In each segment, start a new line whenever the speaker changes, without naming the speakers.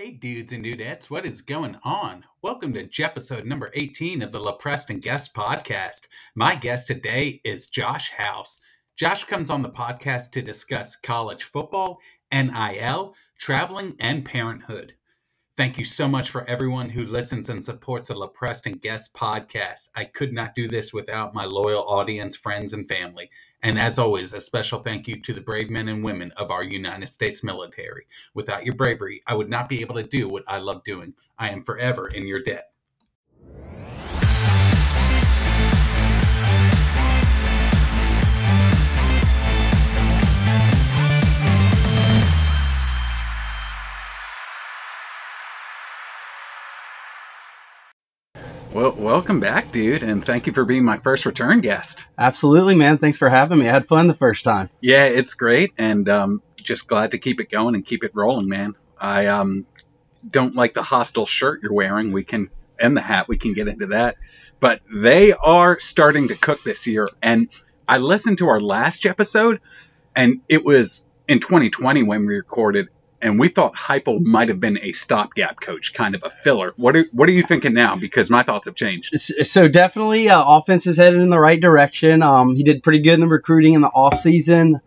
Hey dudes and dudettes, what is going on? Welcome to episode number 18 of the LoPrest and Guest Podcast. My guest today is Josh House. Josh comes on the podcast to discuss college football, NIL, traveling, and parenthood. Thank you so much for everyone who listens and supports the LoPrest and Guest Podcast. I could not do this without my loyal audience, friends, and family. And as always, a special thank you to the brave men and women of our United States military. Without your bravery, I would not be able to do what I love doing. I am forever in your debt. Well, welcome back, dude, and thank you for being my first return guest.
Absolutely, man. Thanks for having me. I had fun the first time.
Yeah, it's great, and um, just glad to keep it going and keep it rolling, man. I um, don't like the hostile shirt you're wearing. We can and the hat. We can get into that, but they are starting to cook this year. And I listened to our last episode, and it was in 2020 when we recorded, and we thought Heupel might have been a stopgap coach, kind of a filler. What are what are you thinking now? Because my thoughts have changed.
So definitely, uh, offense is headed in the right direction. Um, he did pretty good in the recruiting in the off season.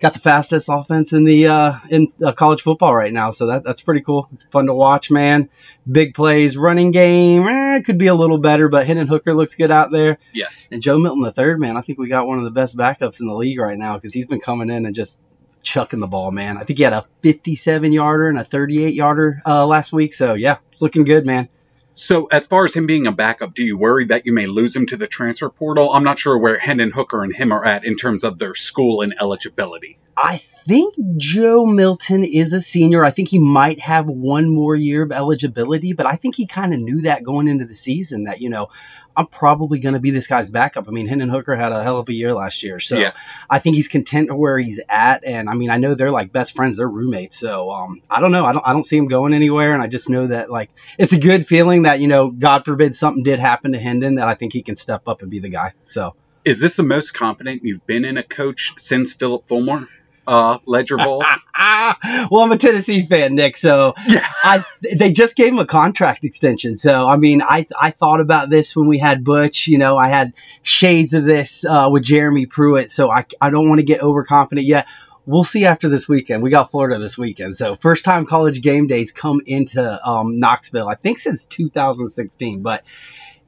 Got the fastest offense in the uh, in uh, college football right now, so that, that's pretty cool. It's fun to watch, man. Big plays, running game eh, could be a little better, but Hendon Hooker looks good out there.
Yes.
And Joe Milton the third, man, I think we got one of the best backups in the league right now because he's been coming in and just chucking the ball, man. I think he had a 57 yarder and a 38 yarder uh, last week. So yeah, it's looking good, man.
So as far as him being a backup, do you worry that you may lose him to the transfer portal? I'm not sure where Hendon Hooker and him are at in terms of their school and eligibility.
I think Joe Milton is a senior. I think he might have one more year of eligibility, but I think he kind of knew that going into the season that, you know, I'm probably going to be this guy's backup. I mean, Hendon Hooker had a hell of a year last year. So
Yeah.
I think he's content where he's at. And I mean, I know they're like best friends, they're roommates. So um, I don't know. I don't, I don't see him going anywhere. And I just know that like it's a good feeling that, you know, God forbid something did happen to Hendon that I think he can step up and be the guy. So.
Is this the most confident you've been in a coach since Phillip Fulmer? Uh, Ledger Bowls?
Ah, well, I'm a Tennessee fan, Nick. So
Yeah.
I they just gave him a contract extension. So I mean, I I thought about this when we had Butch. You know, I had shades of this uh, with Jeremy Pruitt. So I I don't want to get overconfident yet. We'll see after this weekend. We got Florida this weekend. So first time college game days come into um, Knoxville. I think since 2016, but.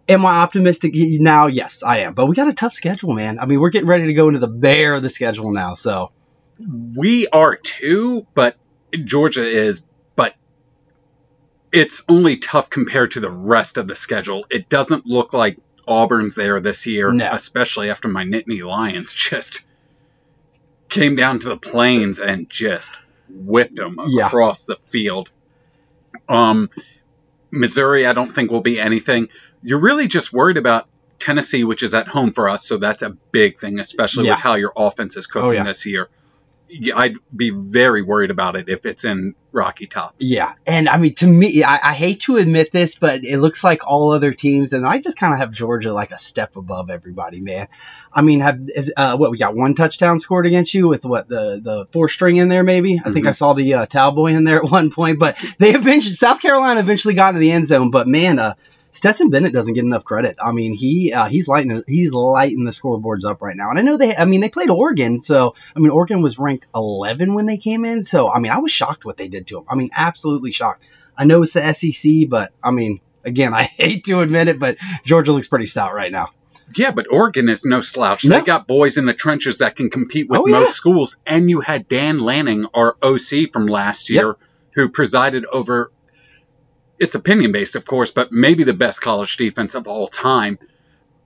Am I optimistic now? Yes, I am. But we got a tough schedule, man. I mean, we're getting ready to go into the bear of the schedule now. So
we are too, but Georgia is, but it's only tough compared to the rest of the schedule. It doesn't look like Auburn's there this year,
No.
especially after my Nittany Lions just came down to the plains and just whipped them
Yeah.
across the field. Um, Missouri, I don't think will be anything. You're really just worried about Tennessee, which is at home for us, so that's a big thing, especially
Yeah.
with how your offense is cooking
Oh, yeah.
this year. I'd be very worried about it if it's in Rocky Top.
Yeah, and I mean, to me, I, I hate to admit this, but it looks like all other teams, and I just kind of have Georgia like a step above everybody, man. I mean, have is, uh, what we got one touchdown scored against you with what the the four string in there, maybe. I think
Mhm.
I saw the uh, Talboy in there at one point, but they eventually South Carolina eventually got into the end zone, but man, uh. Stetson Bennett doesn't get enough credit. I mean, he uh, he's lighting he's lighting the scoreboards up right now. And I know they I mean they played Oregon, so I mean Oregon was ranked 11 when they came in. So I mean I was shocked what they did to him. I mean absolutely shocked. I know it's the SEC, but I mean again I hate to admit it, but Georgia looks pretty stout right now.
Yeah, but Oregon is no slouch.
No.
They got boys in the trenches that can compete with
Oh, yeah.
most schools. And you had Dan Lanning, our OC from last
Yep.
year, who presided over. It's opinion based, of course, but maybe the best college defense of all time.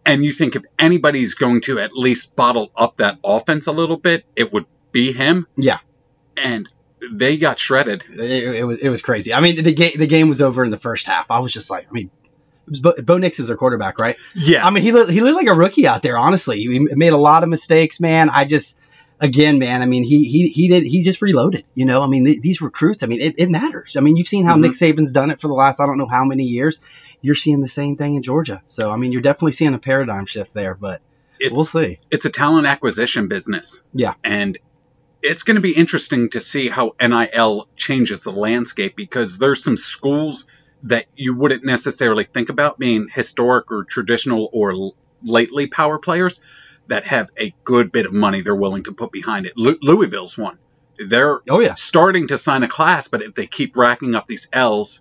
And you think if anybody's going to at least bottle up that offense a little bit, it would be him.
Yeah.
And they got shredded.
It, it was it was crazy. I mean the game the game was over in the first half. I was just like I mean. It was Bo, Bo Nix is their quarterback, right?
Yeah.
I mean, he looked, he looked like a rookie out there. Honestly, he made a lot of mistakes, man. I just, again, man. I mean, he he he did he just reloaded. You know, I mean, th- these recruits. I mean, it, it matters. I mean, you've seen how
Mhm.
Nick Saban's done it for the last I don't know how many years. You're seeing the same thing in Georgia. So I mean, you're definitely seeing a paradigm shift there. But
it's,
we'll see.
it's a talent acquisition business.
Yeah.
And it's going to be interesting to see how NIL changes the landscape because there's some schools that you wouldn't necessarily think about being historic or traditional or l- lately power players that have a good bit of money they're willing to put behind it. Lu- Louisville's one. They're
Oh yeah.
starting to sign a class, but if they keep racking up these L's,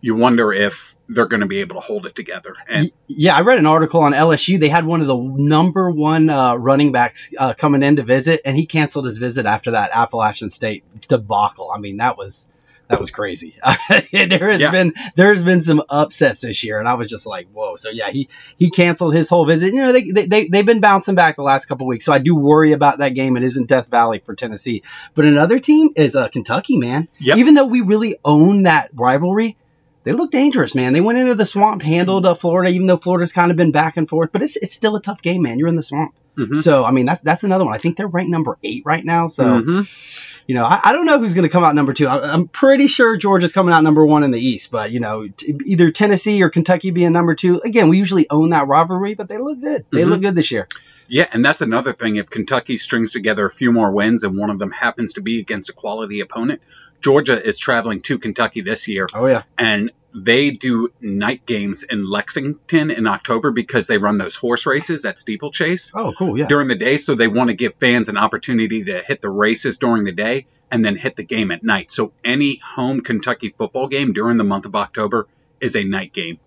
you wonder if they're going to be able to hold it together. And
Yeah, I read an article on LSU. They had one of the number one uh, running backs uh, coming in to visit, and he canceled his visit after that Appalachian State debacle. I mean, that was that was crazy. there has
Yeah.
been there's been some upsets this year, and I was just like, whoa. So yeah, he he canceled his whole visit. You know, they they, they they've been bouncing back the last couple weeks, so I do worry about that game. It isn't Death Valley for Tennessee, but another team is uh, Kentucky, man.
Yep.
Even though we really own that rivalry, they look dangerous, man. They went into the swamp, handled uh, Florida, even though Florida's kind of been back and forth. But it's it's still a tough game, man. You're in the swamp,
Mhm.
so I mean that's that's another one. I think they're ranked number eight right now. So
Mhm.
You know, I, I don't know who's going to come out number two. I, I'm pretty sure Georgia's coming out number one in the East, but you know, t- either Tennessee or Kentucky being number two. Again, we usually own that rivalry, but they look good. They
Mhm.
look good this year.
Yeah, and that's another thing. If Kentucky strings together a few more wins and one of them happens to be against a quality opponent, Georgia is traveling to Kentucky this year,
Oh yeah,
and they do night games in Lexington in October because they run those horse races at Steeplechase
oh cool, yeah.
during the day. So they want to give fans an opportunity to hit the races during the day and then hit the game at night. So any home Kentucky football game during the month of October is a night game.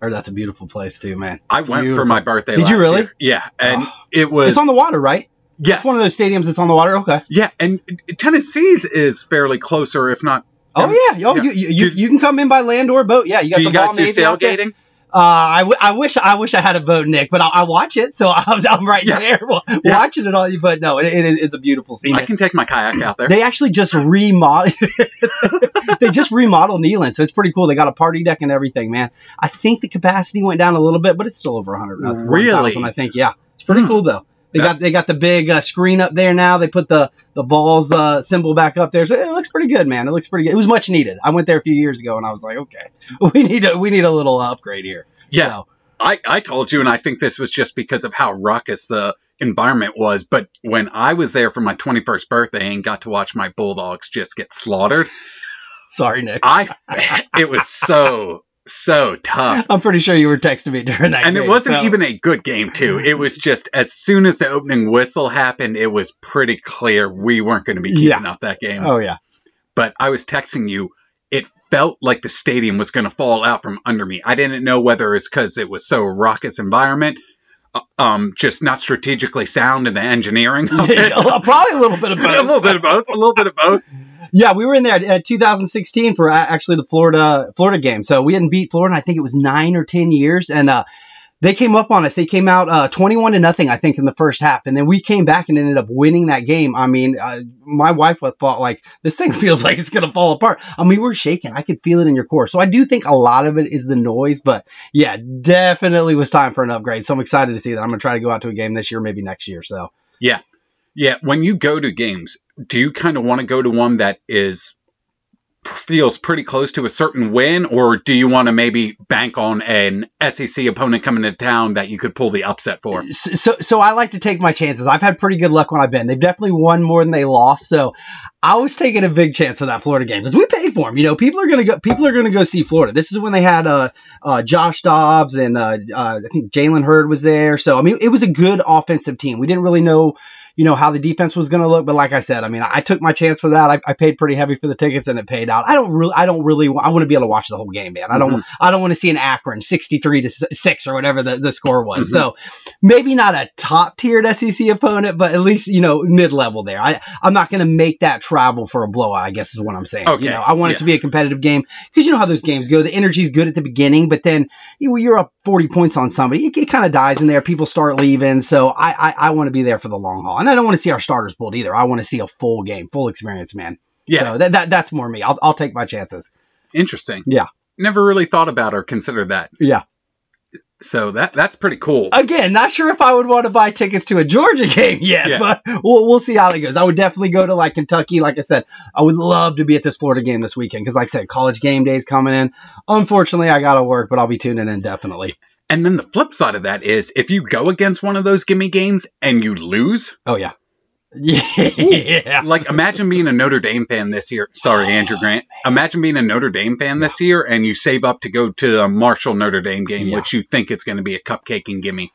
Or that's a beautiful place too, man.
I went for my birthday.
Did you really?
year. Yeah, and
Oh.
it was
It's on the water, right?
yes,
It's one of those stadiums that's on the water. Okay.
Yeah, and Tennessee's is fairly closer, if not.
Oh yeah. Oh,
yeah.
you, you, you, can come in by land or boat. Yeah, you got
Do
the
you guys do
there. Uh, I, w- I wish I wish I had a boat, Nick, but I, I watch it, so I was, I'm right
Yeah.
there wa-
Yeah.
watching it all. But no, it, it is it's a beautiful scene.
I can take my kayak out there.
They actually just remodel. they just remodeled Neyland, so it's pretty cool. They got a party deck and everything, man. I think the capacity went down a little bit, but it's still over 100. uh,
Really?
1,000, I think. Yeah, it's pretty
Hmm.
cool though. They got they got the big uh, screen up there now. They put the the balls uh, symbol back up there, so it looks pretty good, man. It looks pretty good. It was much needed. I went there a few years ago, and I was like, okay, we need a we need a little upgrade here.
yeah,
So,
I, I told you, and I think this was just because of how ruckus the environment was. But when I was there for my 21st birthday and got to watch my Bulldogs just get slaughtered,
sorry, Nick.
I it was so so tough.
I'm pretty sure you were texting me during that.
And it wasn't
so-
even a good game, too. It was just as soon as the opening whistle happened, it was pretty clear we weren't going to be keeping
Yeah.
up that game.
Oh yeah.
but I was texting you. It felt like the stadium was going to fall out from under me. I didn't know whether it's because it was so raucous environment, uh, um, just not strategically sound in the engineering of it.
Probably a little bit of both.
a little bit of both. A little bit of both.
Yeah, we were in there at 2016 for actually the Florida Florida game. So we hadn't beat Florida. I think it was nine or ten years, and uh, they came up on us. They came out uh, 21 to nothing, I think, in the first half, and then we came back and ended up winning that game. I mean, uh, my wife thought like this thing feels like it's gonna fall apart. I mean, we were shaking. I could feel it in your core. So I do think a lot of it is the noise, but yeah, definitely was time for an upgrade. So I'm excited to see that. I'm gonna try to go out to a game this year, maybe next year. So.
Yeah, when you go to games, do you kind of want to go to one that is feels pretty close to a certain win, or do you want to maybe bank on an SEC opponent coming to town that you could pull the upset for?
so so I like to take my chances. I've had pretty good luck when I've been. They've definitely won more than they lost. So I was taking a big chance for that Florida game because we paid for them. You know, people are gonna go. People are gonna go see Florida. This is when they had uh, uh Josh Dobbs and uh, uh I think Jalen Hurd was there. So I mean, it was a good offensive team. We didn't really know. You know how the defense was going to look, but like I said, I mean, I took my chance for that. I, I paid pretty heavy for the tickets, and it paid out. I don't really, I don't really, I want to be able to watch the whole game, man. I don't, I don't want to see an Akron sixty-three to six or whatever the, the score was.
Mhm.
So maybe not a top tiered SEC opponent, but at least you know mid level there. I I'm not going to make that travel for a blowout. I guess is what I'm saying.
Okay,
You know, I want
yeah.
it to be a competitive game because you know how those games go. The energy's good at the beginning, but then you, you're up 40 points on somebody. It, it kind of dies in there. People start leaving. So I I, I want to be there for the long haul, and I don't want to see our starters pulled either. I want to see a full game, full experience, man.
Yeah,
So that, that that's more me. I'll I'll take my chances.
interesting.
Yeah.
Never really thought about or considered that.
Yeah.
So that that's pretty cool.
Again, not sure if I would want to buy tickets to a Georgia game yet,
Yeah.
but we'll, we'll see how it goes. I would definitely go to like Kentucky. Like I said, I would love to be at this Florida game this weekend because, like I said, college game day is coming in. Unfortunately, I got to work, but I'll be tuning in definitely.
And then the flip side of that is if you go against one of those gimme games and you lose,
Oh, yeah. Yeah.
Like, imagine being a Notre Dame fan this year. Sorry, Andrew Grant. Imagine being a Notre Dame fan this year and you save up to go to the Marshall Notre Dame game,
Yeah.
which you think is going to be a cupcake and gimme.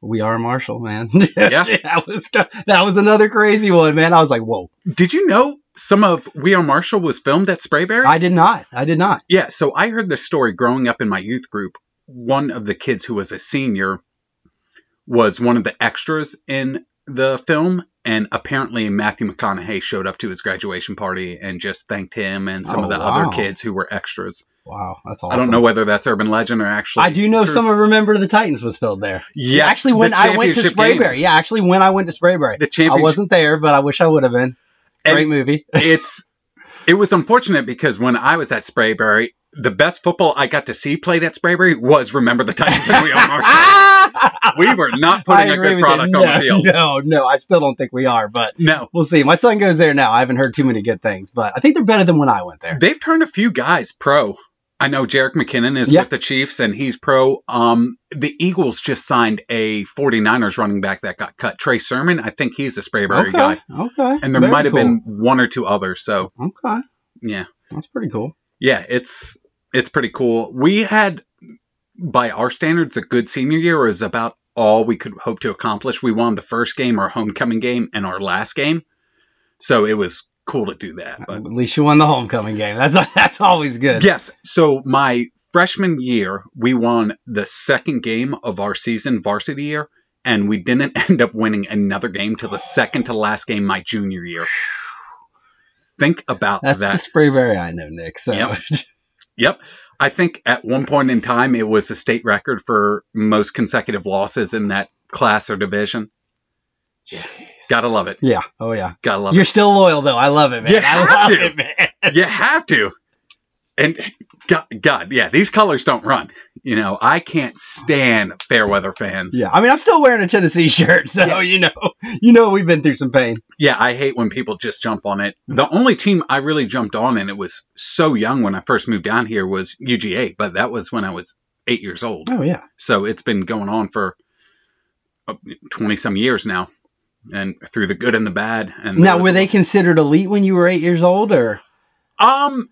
We are Marshall, man.
Yeah.
that was that was another crazy one, man. I was like, whoa.
Did you know some of We Are Marshall was filmed at Sprayberry?
I did not. I did not.
Yeah, so I heard this story growing up in my youth group. One of the kids who was a senior was one of the extras in the film, and apparently Matthew McConaughey showed up to his graduation party and just thanked him and some
Oh,
of the oh,
wow.
other kids who were extras.
Wow, that's awesome.
I don't know whether that's urban legend or actually.
I do know
true.
some of Remember the Titans was filmed there.
Yes,
actually, when I went to
championship game.
Sprayberry, yeah, actually, when I went to Sprayberry,
the
I wasn't there, but I wish I would have been.
And-
Great movie.
it's it was unfortunate because when I was at Sprayberry, the best football I got to see played at Sprayberry was Remember the Titans and We Are Marshall. we were not putting
I
a good product
you.
on the field.
No, no, I still don't think we are, but
No,
we'll see. My son goes there now. I haven't heard too many good things, but I think they're better than when I went there.
they've turned a few guys pro. I know Jerick McKinnon is
Yeah.
with the Chiefs and he's pro. Um, the Eagles just signed a 49ers running back that got cut. Trey Sermon, I think he's a Sprayberry
Okay,
guy.
okay.
And there
Very
might have
cool.
been one or two others. So
Okay,
yeah,
that's pretty cool.
yeah, it's it's pretty cool. We had, by our standards, a good senior year. It was about all we could hope to accomplish. We won the first game, our homecoming game, and our last game, so it was cool to do that. But
At least you won the homecoming game. That's that's always good.
yes, so my freshman year, we won the second game of our season, varsity year. And we didn't end up winning another game till the second to last game my junior year. Think about
That's
that.
That's the Sprayberry I know, Nick. So
Yep. Yep. I think at one point in time it was a state record for most consecutive losses in that class or division. Yeah. Gotta love it.
yeah. Oh yeah.
Gotta love it.
You're still loyal though. I love it, man.
You
I
have
love
to.
it, man.
You have to. And God, God, yeah, these colors don't run. You know, I can't stand fair weather fans.
Yeah. I mean, I'm still wearing a Tennessee shirt, so
Yeah.
you know, you know, we've been through some pain.
Yeah, I hate when people just jump on it. The only team I really jumped on, and it was so young when I first moved down here, was UGA, but that was when I was eight years old.
Oh yeah.
So it's been going on for twenty some years now, and through the good and the bad. And
Now, were they considered elite when you were eight years old, or?
Um,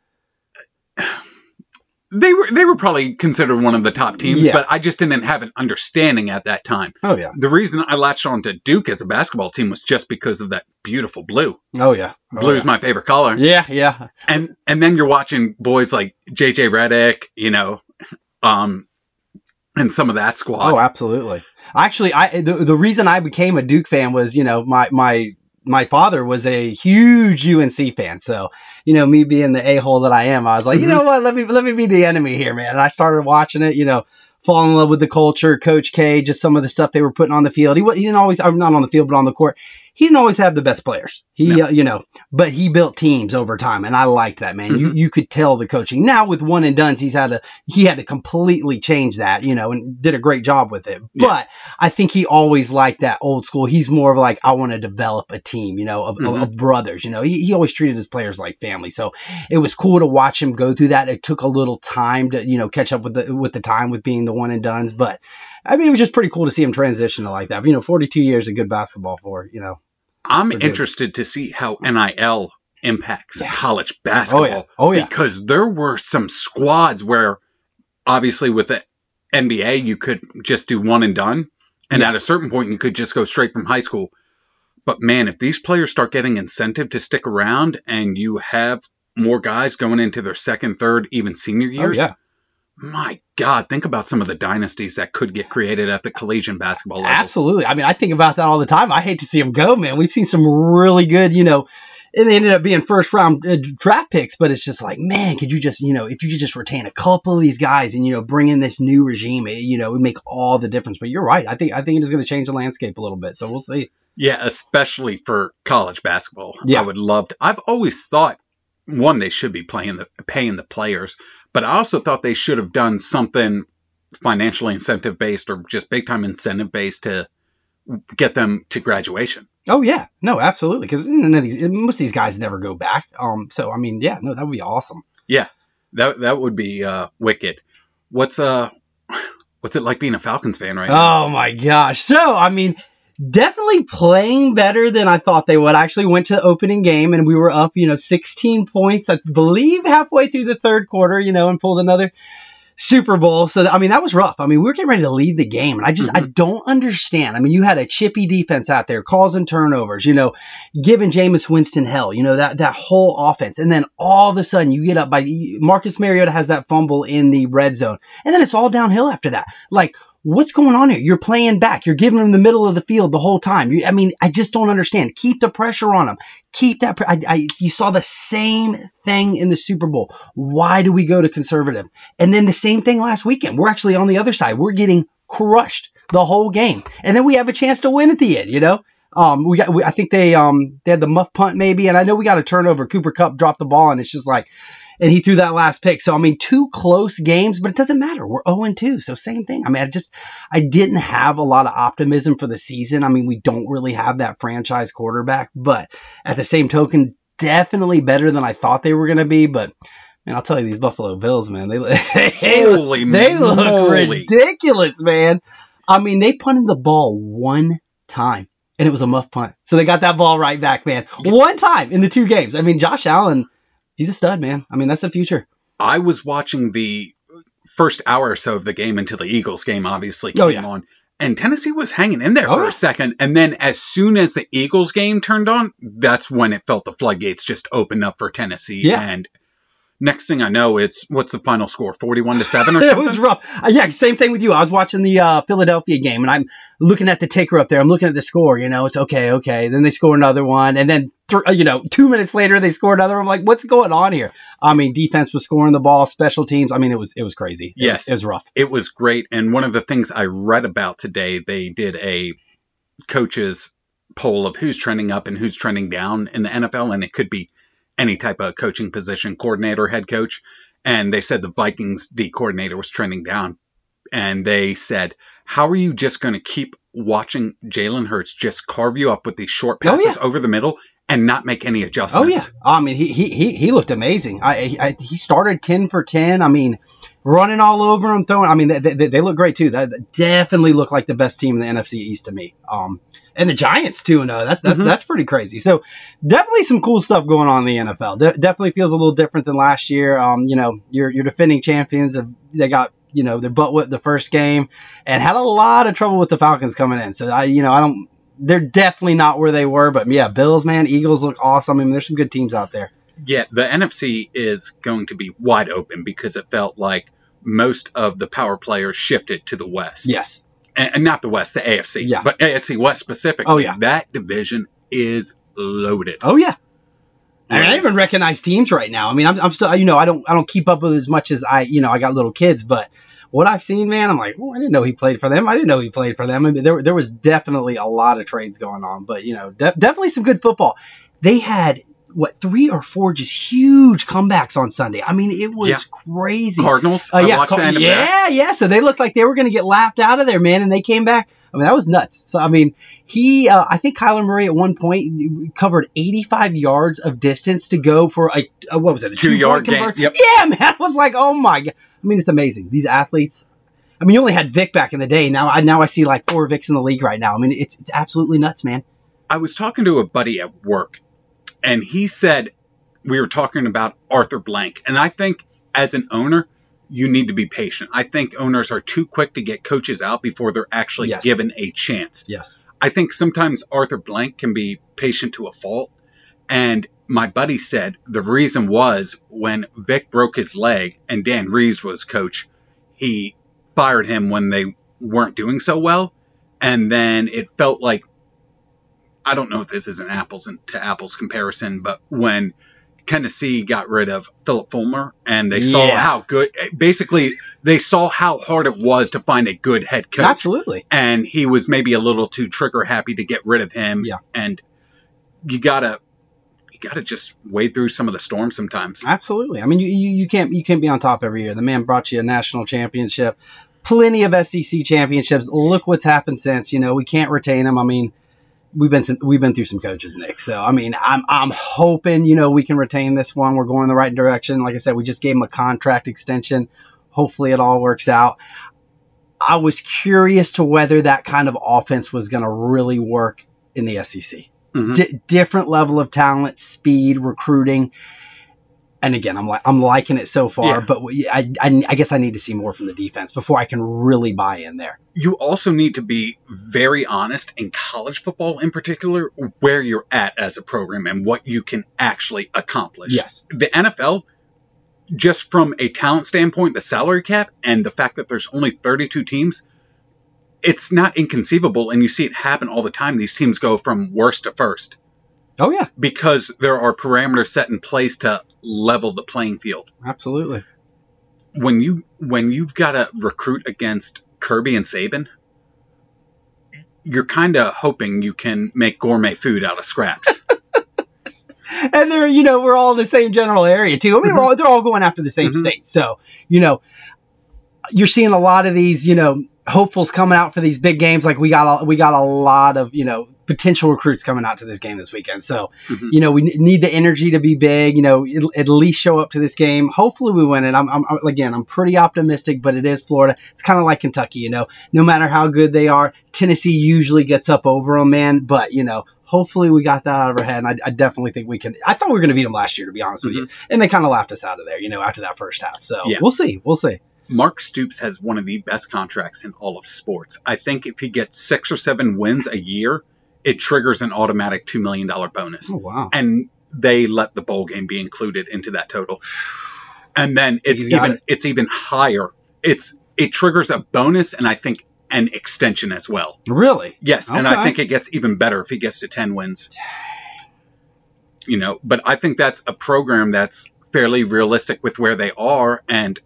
they were they were probably considered one of the top teams,
Yeah.
but I just didn't have an understanding at that time.
Oh yeah.
The reason I latched on to Duke as a basketball team was just because of that beautiful blue.
Oh yeah. Oh,
Blue's
yeah.
my favorite color.
Yeah, yeah.
and and then you're watching boys like JJ Redick, you know, um, and some of that squad.
Oh, absolutely. Actually, I the, the reason I became a Duke fan was, you know, my my my father was a huge UNC fan. So, you know, me being the a hole that I am, I was like, you
Mhm.
know what, let me let me be the enemy here, man. And I started watching it, you know, fall in love with the culture, Coach K, just some of the stuff they were putting on the field. He he didn't always, I'm not on the field, but on the court. He didn't always have the best players. He,
No.
uh, you know, but he built teams over time, and I liked that man. You
Mhm.
you could tell the coaching. Now with one and dones, he's had to he had to completely change that, you know, and did a great job with it.
Yeah.
But I think he always liked that old school. He's more of like I want to develop a team, you know, of,
Mhm.
of brothers. You know, he, he always treated his players like family. So it was cool to watch him go through that. It took a little time to you know catch up with the with the time with being the one and dones, but I mean it was just pretty cool to see him transition to like that. You know, 42 years of good basketball for you know.
I'm
good.
interested to see how NIL impacts
Yeah.
college
Oh
basketball.
yeah, oh yeah,
Because there were some squads where, obviously, with the NBA, you could just do one and done. And
Yeah.
at a certain point, you could just go straight from high school. But man, if these players start getting incentive to stick around and you have more guys going into their second, third, even senior
oh
years,
yeah.
My God, think about some of the dynasties that could get created at the collegiate basketball level.
Absolutely. I mean, I think about that all the time. I hate to see them go, man. We've seen some really good, you know, and they ended up being first round uh, draft picks, but it's just like, man, could you just, you know, if you could just retain a couple of these guys and, you know, bring in this new regime, it, you know, it would make all the difference. But you're right. I think, I think it is going to change the landscape a little bit. So we'll see.
Yeah, especially for college basketball.
Yeah.
I would love to. I've always thought one they should be playing the paying the players, but I also thought they should have done something financially incentive based or just big time incentive based to get them to graduation.
Oh yeah, no, absolutely. Because none of these, most of these guys never go back. Um, so I mean, yeah, no, that would be awesome.
Yeah, that that would be uh, wicked. What's uh what's it like being a Falcons fan right
Oh my gosh. So I mean, definitely playing better than I thought they would. I actually went to the opening game and we were up, you know, 16 points, I believe halfway through the third quarter, you know, and pulled another Super Bowl. So, I mean, that was rough. I mean, we were getting ready to leave the game and I just, mm-hmm. I don't understand. I mean, you had a chippy defense out there, calls and turnovers, you know, giving Jameis Winston hell, you know, that, that whole offense. And then all of a sudden you get up by Marcus Mariota has that fumble in the red zone and then it's all downhill after that. Like, what's going on here? You're playing back. You're giving them the middle of the field the whole time. You, I mean, I just don't understand. Keep the pressure on them. Keep that. I, I, you saw the same thing in the Super Bowl. Why do we go to conservative? And then the same thing last weekend. We're actually on the other side. We're getting crushed the whole game, and then we have a chance to win at the end. You know. Um, we got, we, I think they, um, they had the muff punt maybe, and I know we got a turnover. Cooper Kupp dropped the ball, and it's just like, and he threw that last pick. So I mean, two close games, but it doesn't matter. We're 0 2, so same thing. I mean, I just I didn't have a lot of optimism for the season. I mean, we don't really have that franchise quarterback, but at the same token, definitely better than I thought they were going to be. But man, I'll tell you, these Buffalo Bills, man, they Holy they look moly. ridiculous, man. I mean, they punted the ball one time and it was a muff punt. So they got that ball right back, man. One time in the two games. I mean, Josh Allen he's a stud, man. I mean, that's the future.
I was watching the first hour or so of the game until the Eagles game obviously oh, came oh, yeah. on. And Tennessee was hanging in there oh, for yeah. a second. And then as soon as the Eagles game turned on, that's when it felt the floodgates just opened up for Tennessee. Yeah. And next thing I know, it's what's the final score? 41 to 7 or something?
it was rough. Uh, yeah, same thing with you. I was watching the uh, Philadelphia game and I'm looking at the ticker up there. I'm looking at the score, you know, it's okay, okay. Then they score another one. And then, th- uh, you know, two minutes later, they score another. I'm like, what's going on here? I mean, defense was scoring the ball, special teams. I mean, it was, it was crazy. It
yes.
Was, it was rough.
It was great. And one of the things I read about today, they did a coaches poll of who's trending up and who's trending down in the NFL. And it could be any type of coaching position, coordinator, head coach. And they said the Vikings D coordinator was trending down. And they said, How are you just going to keep watching Jalen Hurts just carve you up with these short passes oh, yeah. over the middle and not make any adjustments?
Oh, yeah. I mean, he, he, he looked amazing. I, I, he started 10 for 10. I mean, running all over him, throwing. I mean, they, they, they look great too. That definitely look like the best team in the NFC East to me. Um, and the Giants too. No, that's that's, mm-hmm. that's pretty crazy. So definitely some cool stuff going on in the NFL. De- definitely feels a little different than last year. Um, you know, your your defending champions have they got you know their butt whipped the first game and had a lot of trouble with the Falcons coming in. So I you know I don't. They're definitely not where they were, but yeah, Bills, man, Eagles look awesome. I mean, there's some good teams out there.
Yeah, the NFC is going to be wide open because it felt like most of the power players shifted to the West.
Yes
and not the West, the AFC, yeah. but AFC West specifically.
Oh yeah,
that division is loaded.
Oh yeah. I, mean, I even recognize teams right now. I mean, I'm, I'm still, you know, I don't, I don't keep up with as much as I, you know, I got little kids, but what I've seen, man, I'm like, oh, I didn't know he played for them. I didn't know he played for them. I mean, there, there was definitely a lot of trades going on, but you know, de- definitely some good football. They had what three or four just huge comebacks on Sunday. I mean, it was yeah. crazy.
Cardinals.
Uh, yeah, Car- yeah, yeah. So they looked like they were going to get laughed out of there, man, and they came back. I mean, that was nuts. So I mean, he, uh, I think Kyler Murray at one point covered 85 yards of distance to go for a, a what was it, a
two, two yard gain? Yep.
Yeah, man, I was like, oh my god. I mean, it's amazing. These athletes. I mean, you only had Vick back in the day. Now I now I see like four Vicks in the league right now. I mean, it's, it's absolutely nuts, man.
I was talking to a buddy at work, and he said we were talking about Arthur Blank, and I think as an owner, you need to be patient. I think owners are too quick to get coaches out before they're actually yes. given a chance.
Yes.
I think sometimes Arthur Blank can be patient to a fault. And my buddy said the reason was when Vick broke his leg and Dan Reeves was coach, he fired him when they weren't doing so well. And then it felt like I don't know if this is an apples to apples comparison, but when Tennessee got rid of Phillip Fulmer and they saw yeah. how good basically they saw how hard it was to find a good head coach.
Absolutely.
And he was maybe a little too trigger happy to get rid of him.
Yeah.
And you gotta you gotta just wade through some of the storms sometimes.
Absolutely. I mean you, you, you can't you can't be on top every year. The man brought you a national championship, plenty of SEC championships. Look what's happened since. You know, we can't retain him. I mean we've been some, we've been through some coaches, Nick. So I mean, I'm I'm hoping you know we can retain this one. We're going in the right direction. Like I said, we just gave him a contract extension. Hopefully, it all works out. I was curious to whether that kind of offense was going to really work in the SEC.
Mhm.
D- different level of talent, speed, recruiting. And again, I'm like I'm liking it so far,
Yeah.
but we- I, I I guess I need to see more from the defense before I can really buy in there.
you also need to be very honest in college football in particular where you're at as a program and what you can actually accomplish.
Yes.
The NFL just from a talent standpoint, the salary cap and the fact that there's only 32 teams, it's not inconceivable and you see it happen all the time. These teams go from worst to first
Oh yeah,
because there are parameters set in place to level the playing field.
absolutely.
when you when you've got to recruit against Kirby and Saban, you're kind of hoping you can make gourmet food out of scraps.
and they're you know we're all in the same general area too. I mean, we're all, they're all going after the same
Mhm.
state, so you know you're seeing a lot of these you know hopefuls coming out for these big games. Like we got a, we got a lot of you know potential recruits coming out to this game this weekend. So
Mhm.
you know we need the energy to be big. You know at- least show up to this game. Hopefully we win it. I'm, I'm again I'm pretty optimistic, but it is Florida. It's kind of like Kentucky. You know no matter how good they are, Tennessee usually gets up over them, man. But you know. Hopefully we got that out of our head, and I, I definitely think we can. I thought we were going to beat them last year, to be honest with you, and they kind of laughed us out of there, you know, after that first half. So
Yeah.
we'll see, we'll see.
Mark Stoops has one of the best contracts in all of sports. I think if he gets six or seven wins a year, it triggers an automatic two million dollar bonus.
Oh wow,
and they let the bowl game be included into that total. And then it's even
it.
it's even higher. It's it triggers a bonus and I think an extension as well.
really?
Yes, and I think it gets even better if he gets to 10 wins. You know, but I think that's a program that's fairly realistic with where they are and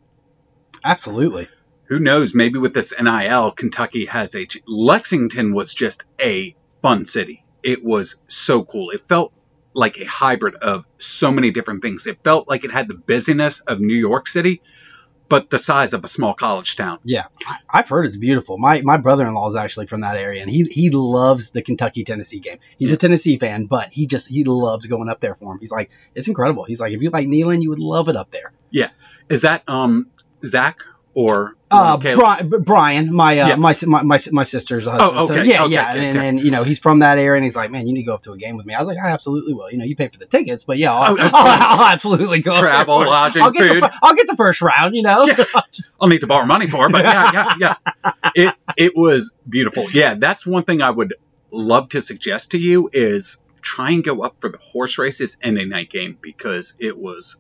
Absolutely.
who knows maybe with this NIL Kentucky has a Lexington was just a fun city. It was so cool. It felt like a hybrid of so many different things. It felt like it had the busyness of New York City but the size of a small college town.
Yeah, I've heard it's beautiful. My my brother in law is actually from that area, and he he loves the Kentucky Tennessee game. He's a Tennessee fan, but he just he loves going up there for him. He's like, it's incredible. He's like, if you like Neyland, you would love it up there.
Yeah, is that um Zach or
Uh? Brian, Brian, my, uh,
Yeah.
my my my my sister's husband.
Oh,
So,
okay,
yeah,
okay,
yeah,
okay,
and,
okay.
and you know he's from that area, and he's like, man, you need to go up to a game with me. I was like, I absolutely will. You know, you pay for the tickets, but yeah, I'll,
Oh,
I'll. I'll absolutely go.
Travel, lodging,
I'll get
food.
The, I'll get the first round. You know,
Yeah.
Just-
I'll need to borrow money for, it, but yeah, yeah, yeah. It it was beautiful. Yeah, that's one thing I would love to suggest to you is try and go up for the horse races and a night game because it was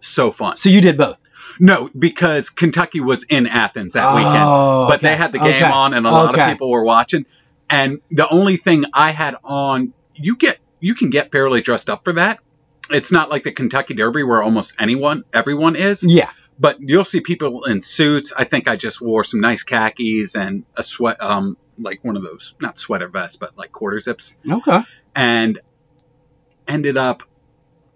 so fun.
so you did both.
No, because Kentucky was in Athens that weekend,
Oh,
but they had the game
okay.
on and a lot
Okay.
of people were watching. And the only thing I had on, you get you can get fairly dressed up for that. It's not like the Kentucky Derby where almost anyone, everyone is
Yeah.
but you'll see people in suits. I think I just wore some nice khakis and a sweat, um, like one of those, not sweater vests, but like quarter zips,
Okay.
and ended up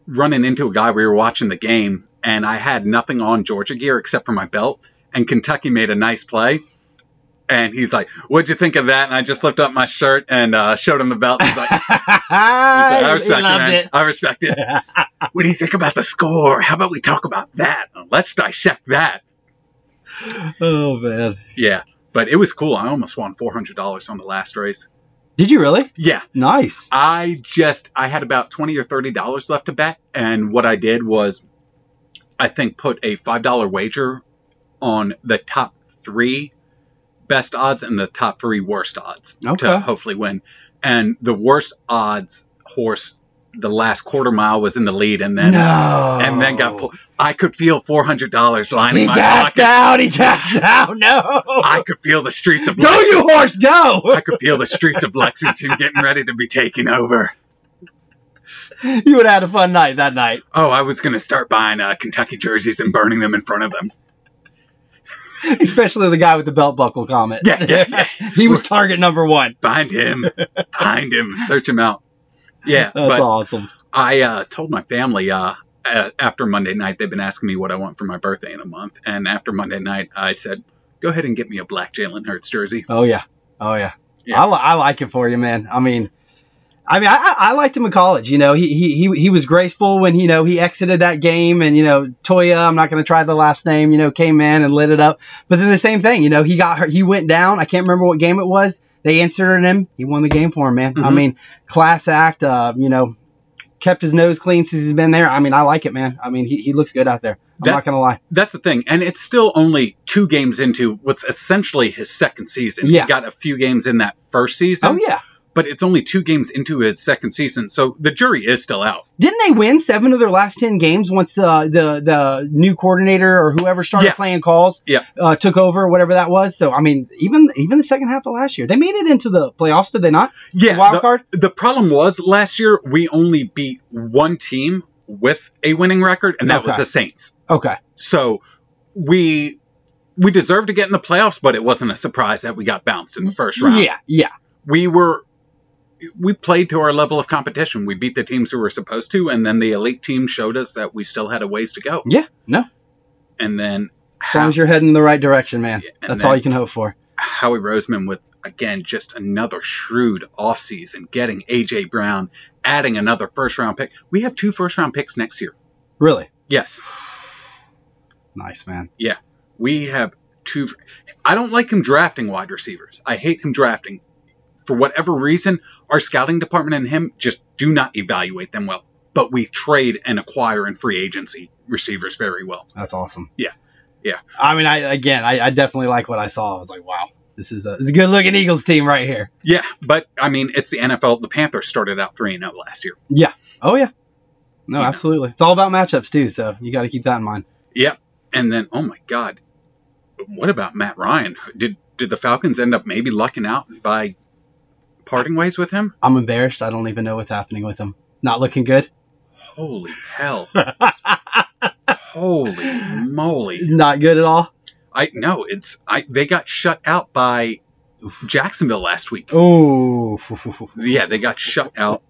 running into a guy. We were watching the game, and I had nothing on Georgia gear except for my belt, and Kentucky made a nice play. And he's like, "What'd you think of that?" And I just lifted up my shirt and uh, showed him the belt. He's like, he's like, "I respect it, man. I respect it." what do you think about the score? How about we talk about that? Let's dissect that.
oh man.
Yeah, but it was cool. I almost won four hundred dollars on the last race.
Did you really?
Yeah,
Nice.
I just I had about twenty or thirty dollars left to bet, and what I did was, I think put a five dollar wager on the top three best odds and the top three worst odds
Okay.
to hopefully win. And the worst odds horse, the last quarter mile was in the lead, and then
no.
and then got pulled. I could feel four hundred dollars lining
He
my
gassed
pocket.
out. He gassed out. No.
I could feel the streets of
go,
Lexington.
you horse, go.
I could feel the streets of Lexington getting ready to be taken over.
you would have had a fun night that night.
Oh, I was going to start buying uh, Kentucky jerseys and burning them in front of them.
Especially the guy with the belt buckle comment.
Yeah, yeah, yeah.
he was target number one.
Find him, find him, search him out. Yeah,
That's awesome.
I uh, told my family uh, uh, after Monday night, they've been asking me what I want for my birthday in a month. And after Monday night, I said, go ahead and get me a black Jalen Hurts jersey.
Oh yeah. Oh yeah.
Yeah.
I, li- I like it for you, man. I mean, I mean, I, I I liked him in college. You know, he, he he he was graceful when you know he exited that game, and you know Tua, I'm not going to try the last name. You know, came in and lit it up. But then the same thing. You know, he got hurt. He went down. I can't remember what game it was. They inserted him. He won the game for him, man. I
Mhm.
mean, class act. Uh, you know, kept his nose clean since he's been there. I mean, I like it, man. I mean, he, he looks good out there. I'm
That-
not gonna lie.
That's the thing, and it's still only two games into what's essentially his second season.
Yeah.
He got a few games in that first season,
Oh yeah.
But it's only two games into his second season, so the jury is still out.
Didn't they win seven of their last ten games once the the, the new coordinator or whoever started
Yeah.
playing calls
Yeah.
uh, took over, whatever that was? So I mean, even even the second half of last year, they made it into the playoffs, did they not?
Yeah,
the wild
the,
card.
the problem was last year we only beat one team with a winning record, and that was the Saints.
Okay.
So we we deserved to get in the playoffs, but it wasn't a surprise that we got bounced in the first round.
Yeah, yeah.
we were we played to our level of competition. We beat the teams who were supposed to, and then the elite team showed us that we still had a ways to go.
Yeah, no.
And then
As long as you're heading in the right direction, man.
and
That's
then-
all you can hope for.
Howie Roseman with again just another shrewd offseason, getting AJ Brown, adding another first round pick. We have two first round picks next year.
Really.
Yes,
Nice, man. Yeah.
We have two. I don't like him drafting wide receivers. I hate him drafting. For whatever reason, our scouting department and him just do not evaluate them well. But we trade and acquire in free agency receivers very well.
That's awesome.
Yeah. Yeah.
I mean, I again, I, I definitely like what I saw. I was like, wow, this is a, this is a good looking Eagles team right here.
Yeah, but I mean, it's the NFL. The Panthers started out 3 0 last year. Yeah.
Oh yeah. No,
Yeah.
absolutely. It's all about matchups too, so you got to keep that in mind.
Yep. And then, oh my God, what about Matt Ryan? Did did the Falcons end up maybe lucking out by parting ways with him?
I'm embarrassed. I don't even know what's happening with him. Not looking good.
Holy hell! Holy moly!
Not good at all.
I no, it's I. They got shut out by Jacksonville last week.
Oh.
Yeah, they got shut out.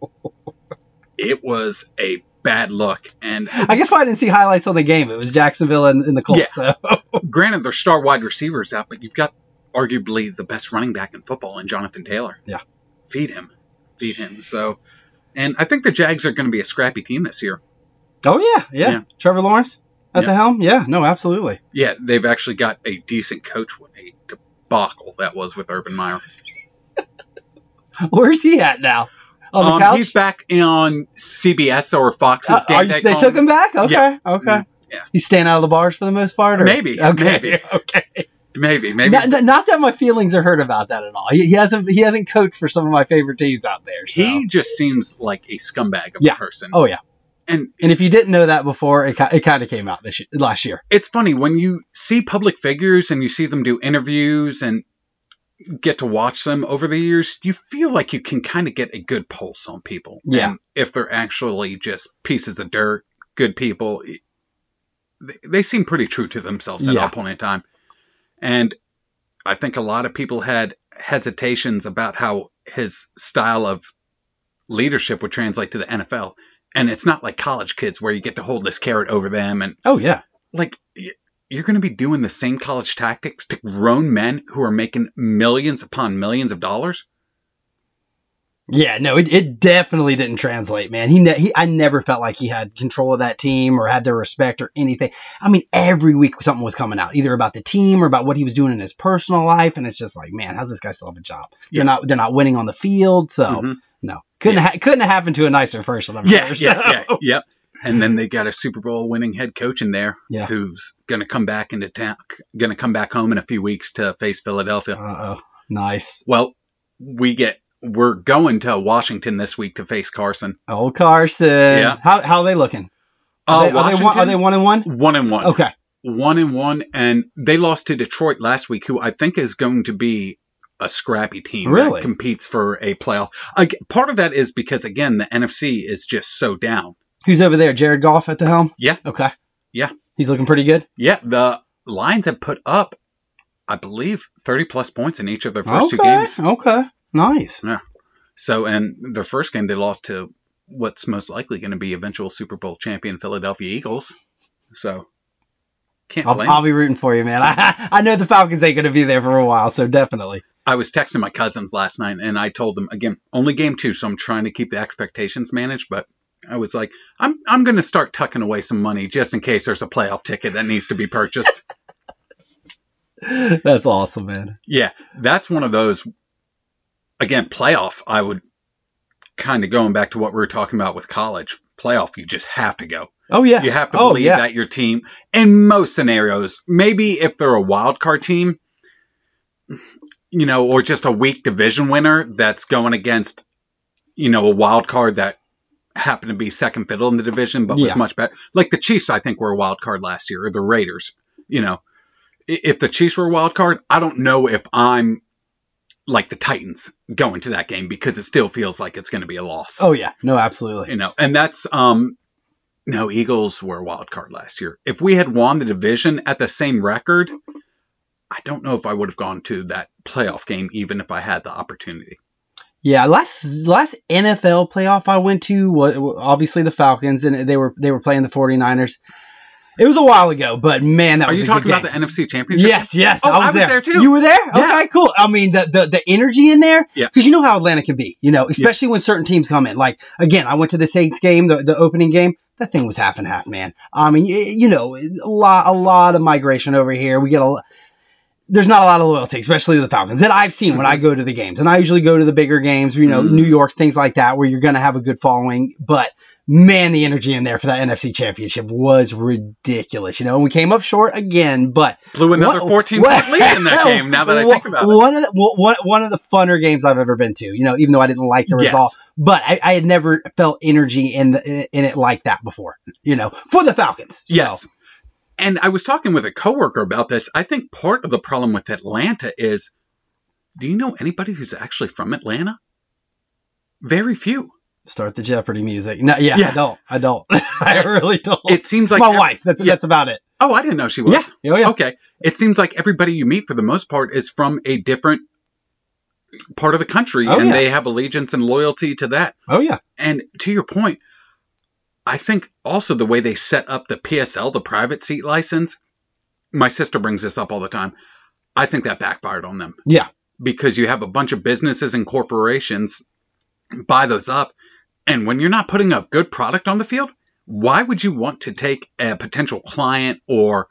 It was a bad look, and
I guess why I didn't see highlights on the game. It was Jacksonville and, and the Colts. So
granted, their star wide receivers out, but you've got arguably the best running back in football in Jonathan Taylor.
Yeah.
Feed him. Feed him. So, and I think the Jags are going to be a scrappy team this year.
Oh yeah, yeah.
Yeah.
Trevor Lawrence at
Yeah.
the helm. Yeah, no, absolutely.
Yeah, they've actually got a decent coach. What a debacle that was with Urban Meyer.
Where's he at now? On the
Um, he's back on CBS or Fox's
Uh,
game
you- they took him back. Okay,
Yeah.
okay.
Mm, yeah.
He's staying out of the bars for the most part, or
Maybe,
Okay,
maybe.
okay.
Maybe, maybe.
Not, not- that my feelings are hurt about that at all. He, he hasn't he hasn't coached for some of my favorite teams out there. So.
he just seems like a scumbag of
Yeah.
a person.
oh yeah.
And
And if you didn't know that before, it, it kind of came out this year, last year.
it's funny when you see public figures and you see them do interviews and get to watch them over the years, you feel like you can kind of get a good pulse on people.
Yeah.
And if they're actually just pieces of dirt, good people, they, they seem pretty true to themselves at
Yeah.
all point in time. And I think a lot of people had hesitations about how his style of leadership would translate to the NFL. And it's not like college kids where you get to hold this carrot over them and
Oh yeah.
like you're going to be doing the same college tactics to grown men who are making millions upon millions of dollars.
Yeah, no, it, it definitely didn't translate, man. He, ne- he, I never felt like he had control of that team or had their respect or anything. I mean, every week something was coming out, either about the team or about what he was doing in his personal life, and it's just like, man, how's this guy still have a job?
Yeah.
They're not, they're not winning on the field, so
Mhm.
no, couldn't ha- couldn't have happened to a nicer person. I'm
Yeah,
sure.
yeah,
so-
yeah, yeah. And then they got a Super Bowl winning head coach in there
Yeah.
who's going to come back into town, going to come back home in a few weeks to face Philadelphia.
Uh oh, nice.
Well, we get we're going to Washington this week to face Carson.
Oh, Carson.
Yeah.
How how are they looking?
Uh,
Are, they, are, they one, are they one and one?
one and one.
Okay.
one and one, and they lost to Detroit last week, who I think is going to be a scrappy team
Really?
that competes for a playoff. Ag- part of that is because again the NFC is just so down.
Who's over there? Jared Goff at the helm.
Yeah.
Okay.
Yeah.
He's looking pretty good.
Yeah, the Lions have put up, I believe, thirty plus points in each of their first
okay.
two games.
Okay. Nice. Yeah.
So, and their first game they lost to what's most likely going to be eventual Super Bowl champion Philadelphia Eagles. So, can't
I'll,
blame.
I'll be rooting for you, man. I, I know the Falcons ain't going to be there for a while, so definitely.
I was texting my cousins last night, and I told them again, only game two, so I'm trying to keep the expectations managed. But I was like, I'm I'm going to start tucking away some money just in case there's a playoff ticket that needs to be purchased.
That's awesome, man.
yeah, that's one of those. Again, playoff. I would kind of going back to what we were talking about with college playoff. You just have to go.
Oh yeah.
You have to
oh,
believe
yeah.
that your team, in most scenarios, maybe if they're a wild card team, you know, or just a weak division winner that's going against, you know, a wild card that happened to be second fiddle in the division, but
Yeah.
was much better. Like the Chiefs, I think were a wild card last year, or the Raiders. You know, if the Chiefs were a wild card, I don't know if I'm like the Titans going to that game because it still feels like it's going to be a loss
Oh yeah. No, absolutely.
you know, and that's um no, Eagles were a wild card last year. If we had won the division at the same record, I don't know if I would have gone to that playoff game even if I had the opportunity.
Yeah, last last NFL playoff I went to was obviously the Falcons, and they were they were playing the 49ers. It was a while ago, but man, that was
Are
was
you talking about the NFC Championship?
Yes, yes.
Oh,
I was,
there. too.
You were there?
Yeah.
Okay, cool. I mean, the, the, the energy in there,
Yeah.
because you know how Atlanta can be, you know, especially when certain teams come in. Like, again, I went to the Saints game, the, the opening game. That thing was half and half, man. I mean, you, you know, a lot, a lot of migration over here. We get a, there's not a lot of loyalty, especially to the Falcons that I've seen when I go to the games. And I usually go to the bigger games, you know,
Mhm.
New York, things like that, where you're going to have a good following. But man, the energy in there for that NFC championship was ridiculous, you know, and we came up short again, but
Blew another
what-
14
what-
point lead in that game now that I think about it.
One of the, one, one of the funner games I've ever been to, you know, even though I didn't like the result, but I, I had never felt energy in the, in it like that before, you know, for the Falcons. So,
Yes. And I was talking with a coworker about this. I think part of the problem with Atlanta is do you know anybody who's actually from Atlanta? Very few.
Start the Jeopardy music. No, yeah,
Yeah.
I don't. I don't. I really don't.
It seems like
my
ev-
wife. That's
yeah.
that's about it.
Oh, I didn't know she was.
Yeah. Oh, yeah.
Okay. It seems like everybody you meet for the most part is from a different part of the country
Oh,
and
yeah.
they have allegiance and loyalty to that.
Oh yeah.
And to your point, I think also the way they set up the PSL, the private seat license, my sister brings this up all the time. I think that backfired on them
Yeah.
because you have a bunch of businesses and corporations buy those up. And when you're not putting a good product on the field, why would you want to take a potential client or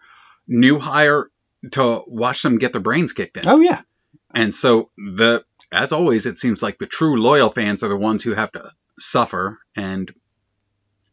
new hire to watch them get their brains kicked in?
Oh yeah.
And so the as always, it seems like the true loyal fans are the ones who have to suffer, and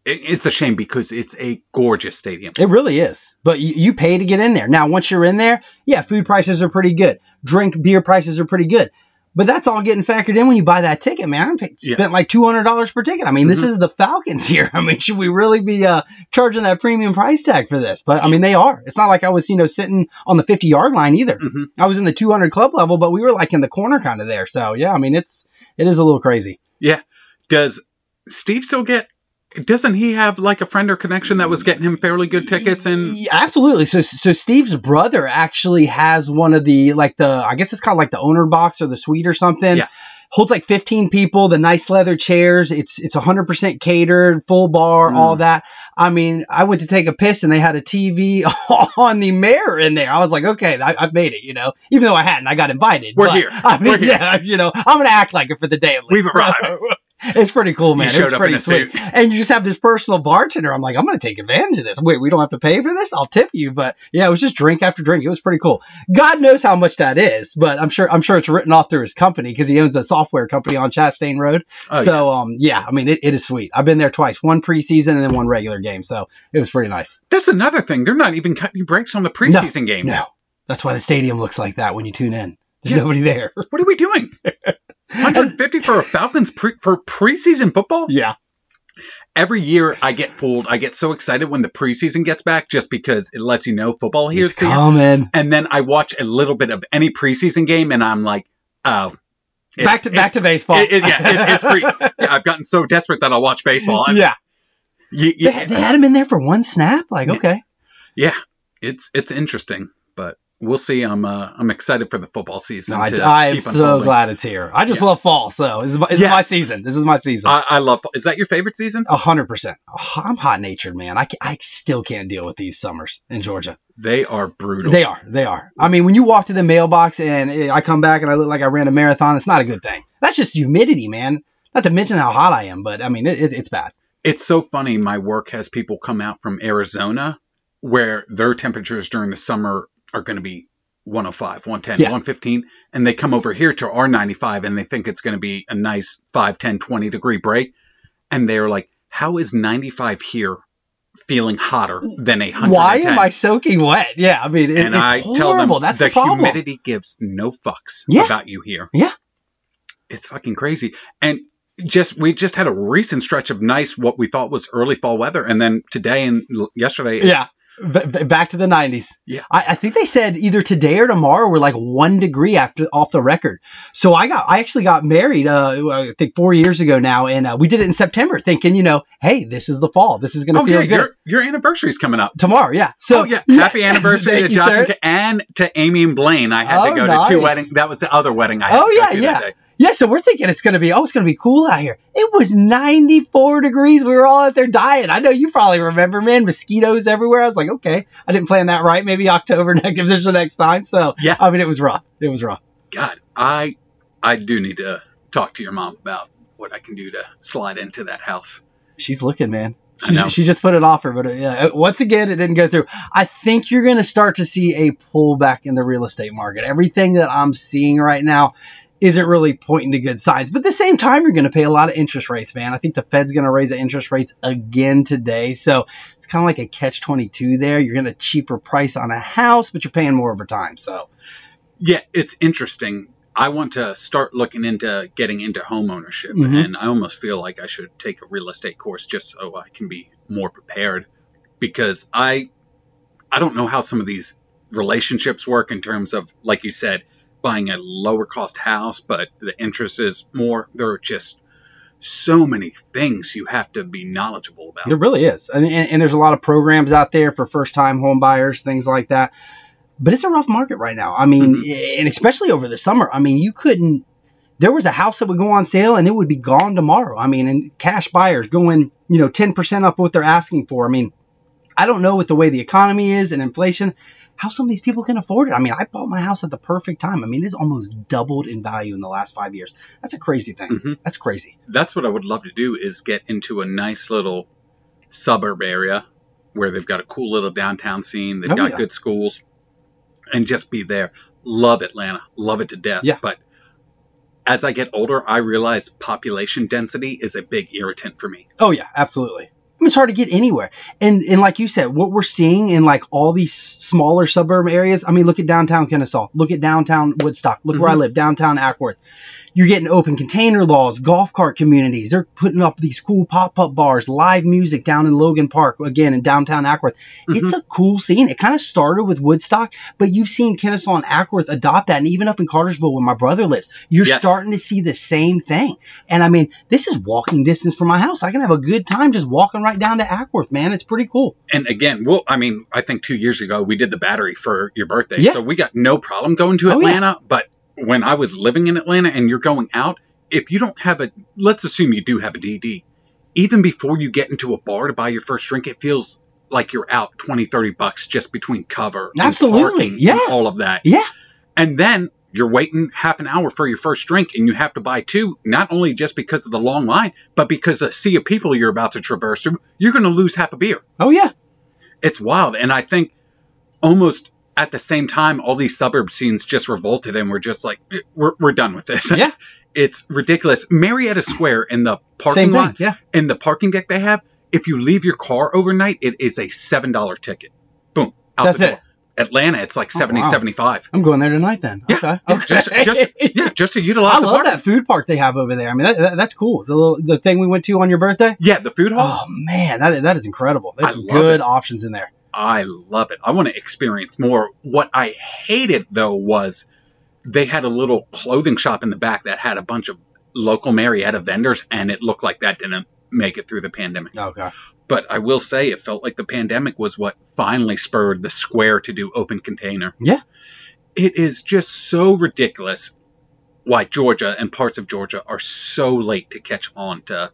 it, it's a shame because it's a gorgeous stadium.
It really is. But you, you pay to get in there. Now, once you're in there, yeah, food prices are pretty good. Drink, beer prices are pretty good. But that's all getting factored in when you buy that ticket, man. I paid-
Yeah.
spent like two hundred dollars per ticket. I mean, this
Mhm.
is the Falcons here. I mean, should we really be uh, charging that premium price tag for this? But I mean, they are. It's not like I was, you know, sitting on the fifty yard line either.
Mhm.
I was in the two hundred club level, but we were like in the corner kind of there. So yeah, I mean, it's it is a little crazy. Yeah.
Does Steve still get? Doesn't he have like a friend or connection that was getting him fairly good tickets? And
Yeah, absolutely. So so Steve's brother actually has one of the like the I guess it's called like the owner box or the suite or something.
Yeah.
Holds like 15 people, the nice leather chairs. It's it's 100% catered, full bar,
Mm.
all that. I mean, I went to take a piss and they had a TV on the mirror in there. I was like, okay, I, I've made it, you know. Even though I hadn't, I got invited.
We're
But,
here.
I mean,
We're here.
yeah, you know, I'm gonna act like it for the day at least.
We've arrived.
So, it's pretty cool, man.
You showed
it's
up in
pretty
a
sweet.
suit.
And you just have this personal bartender. I'm like, I'm going to take advantage of this. Wait, we don't have to pay for this? I'll tip you. But yeah, it was just drink after drink. It was pretty cool. God knows how much that is, but I'm sure I'm sure it's written off through his company because he owns a software company on Chastain Road.
Oh,
so um, yeah, I mean, it, it is sweet. I've been there twice, one preseason and then one regular game. So it was pretty nice.
that's another thing. They're not even cutting you breaks on the preseason games.
No, that's why the stadium looks like that when you tune in. There's
Yeah.
nobody there.
What are we doing? 150 for a Falcons pre- for preseason football?
yeah.
every year I get fooled. I get so excited when the preseason gets back just because it lets you know football here.
It's coming.
And then I watch a little bit of any preseason game and I'm like, oh.
Back to back to baseball.
it- it- yeah, it- it's free. Yeah, I've gotten so desperate that I'll watch baseball. I-
yeah.
you-
They,
you-
they had him in there for one snap. Like, okay.
yeah, it's it's interesting, but we'll see. I'm uh, I'm excited for the football season.
I, I am so glad it's here. I just
Yeah.
love fall, so this is my, this
Yeah.
is my season. This is my season.
I, I love. Is that your favorite season?
A hundred percent. I'm hot natured, man. I, I still can't deal with these summers in Georgia.
They are brutal.
They are. They are. I mean, when you walk to the mailbox and eh, I come back and I look like I ran a marathon, it's not a good thing. That's just humidity, man. Not to mention how hot I am, but I mean, it, it, it's bad.
It's so funny. My work has people come out from Arizona where their temperatures during the summer are going to be 105, 110,
Yeah.
115. And they come over here to our 95 and they think it's going to be a nice 5, 10, 20 degree break. And they're like, how is 95 here feeling hotter than a 110?
Why am I soaking wet? Yeah, I mean, it,
and
it's
I
horrible.
tell them
That's
the,
the,
humidity gives no fucks
Yeah.
about you here.
Yeah.
It's fucking crazy. And just we just had a recent stretch of nice what we thought was early fall weather and then today and yesterday it's-
Yeah. B- back to the 90s.
Yeah.
I, I think they said either today or tomorrow we're like one degree after off the record. So I got, I actually got married, uh, I think four years ago now, and uh, we did it in September, thinking, you know, hey, this is the fall. This is going to
Oh
feel
yeah,
good
your your is coming up.
tomorrow. Yeah. So
oh yeah, happy anniversary to Josh and, Ka- and to Amy and Blaine. I had
Oh,
to go to two weddings. That was the other wedding I had
Oh,
to
yeah,
to
yeah. Yeah, so we're thinking it's going to be, oh, it's going to be cool out here. It was 94 degrees. We were all out there dying. I know you probably remember, man, mosquitoes everywhere. I was like, okay, I didn't plan that right. Maybe October next, if there's the next time. So,
Yeah.
I mean, it was rough. It was rough.
God, I I do need to talk to your mom about what I can do to slide into that house.
She's looking, man.
I
She,
know.
she just put an offer, but uh, yeah, once again, it didn't go through. I think you're going to start to see a pullback in the real estate market. Everything that I'm seeing right now isn't really pointing to good signs. But at the same time, you're going to pay a lot of interest rates, man. I think the Fed's going to raise the interest rates again today. So it's kind of like a catch 22 there. You're going to cheaper price on a house, but you're paying more over time. So
Yeah, it's interesting. I want to start looking into getting into home ownership,
Mhm.
and I almost feel like I should take a real estate course just so I can be more prepared. Because I, I don't know how some of these relationships work in terms of, like you said, buying a lower cost house, but the interest is more. There are just so many things you have to be knowledgeable about.
It really is. I mean, and, and there's a lot of programs out there for first time home buyers, things like that. But it's a rough market right now. I mean, mm-hmm. and especially over the summer. I mean, you couldn't. There was a house that would go on sale and it would be gone tomorrow. I mean, and cash buyers going, you know, 10% up what they're asking for. I mean, I don't know with the way the economy is and inflation, how some of these people can afford it. I mean, I bought my house at the perfect time. I mean, it's almost doubled in value in the last five years. That's a crazy thing.
Mhm.
That's crazy.
that's what I would love to do is get into a nice little suburb area where they've got a cool little downtown scene, they've
Oh,
got
yeah.
good schools, and just be there. Love Atlanta, love it to death.
Yeah.
But as I get older, I realize population density is a big irritant for me.
Oh yeah, absolutely. It's hard to get anywhere. And and like you said, what we're seeing in like all these smaller suburb areas. I mean, look at downtown Kennesaw. Look at downtown Woodstock. Look where I mm-hmm. live, downtown Acworth. You're getting open container laws, golf cart communities. They're putting up these cool pop up bars, live music down in Logan Park, again in downtown Acworth. Mm-hmm. It's a cool scene. It kind of started with Woodstock, but you've seen Kennesaw and Acworth adopt that. And even up in Cartersville, where my brother lives, you're
Yes.
starting to see the same thing. And I mean, this is walking distance from my house. I can have a good time just walking right down to Acworth, man. It's pretty cool.
And again, well, I mean, I think two years ago we did the battery for your birthday,
Yeah.
so we got no problem going to
Oh, yeah.
Atlanta. But when I was living in Atlanta and you're going out, if you don't have a, let's assume you do have a DD, even before you get into a bar to buy your first drink, it feels like you're out 20, 30 bucks just between cover, and
Absolutely, yeah.
all of that.
Yeah.
And then you're waiting half an hour for your first drink and you have to buy two, not only just because of the long line, but because the sea of people you're about to traverse through, you're going to lose half a beer
Oh, yeah.
it's wild. And I think almost at the same time, all these suburb scenes just revolted and we're just like, we're, we're done with this.
Yeah.
it's ridiculous. Marietta Square in the parking
thing.
lot,
Yeah.
in the parking deck they have, if you leave your car overnight, it is a $7 ticket. Boom. Out
That's
the door.
it.
Atlanta, it's like
Oh,
70,
wow.
75.
I'm going there tonight then.
Yeah.
Okay.
Yeah, just,
Okay.
just, yeah, just to utilize
I
the
love that food park they have over there. I mean, that, that- that's cool. The little, the thing we went to on your birthday.
Yeah, the food hall.
Oh man, that is, that is incredible. There's good
it.
options in there.
I love it. I want to experience more. What I hated though was they had a little clothing shop in the back that had a bunch of local Marietta vendors, and it looked like that didn't make it through the pandemic.
Okay.
But I will say, it felt like the pandemic was what finally spurred the Square to do open container.
Yeah.
It is just so ridiculous why Georgia and parts of Georgia are so late to catch on to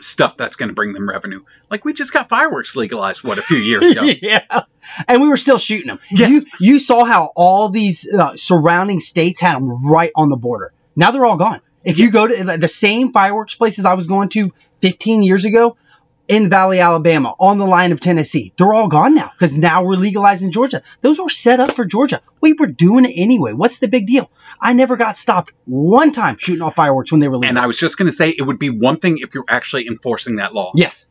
stuff that's going to bring them revenue. Like we just got fireworks legalized, what, a few years ago?
yeah. And we were still shooting them.
Yes.
You, you saw how all these uh, surrounding states had them right on the border. Now they're all gone. If you go to the- the same fireworks places I was going to 15 years ago in Valley, Alabama, on the line of Tennessee, they're all gone now because now we're legalizing Georgia. Those were set up for Georgia. We were doing it anyway. What's the big deal? I never got stopped one time shooting off fireworks when they were legal.
And I was just going to say it would be one thing if you're actually enforcing that law.
yes.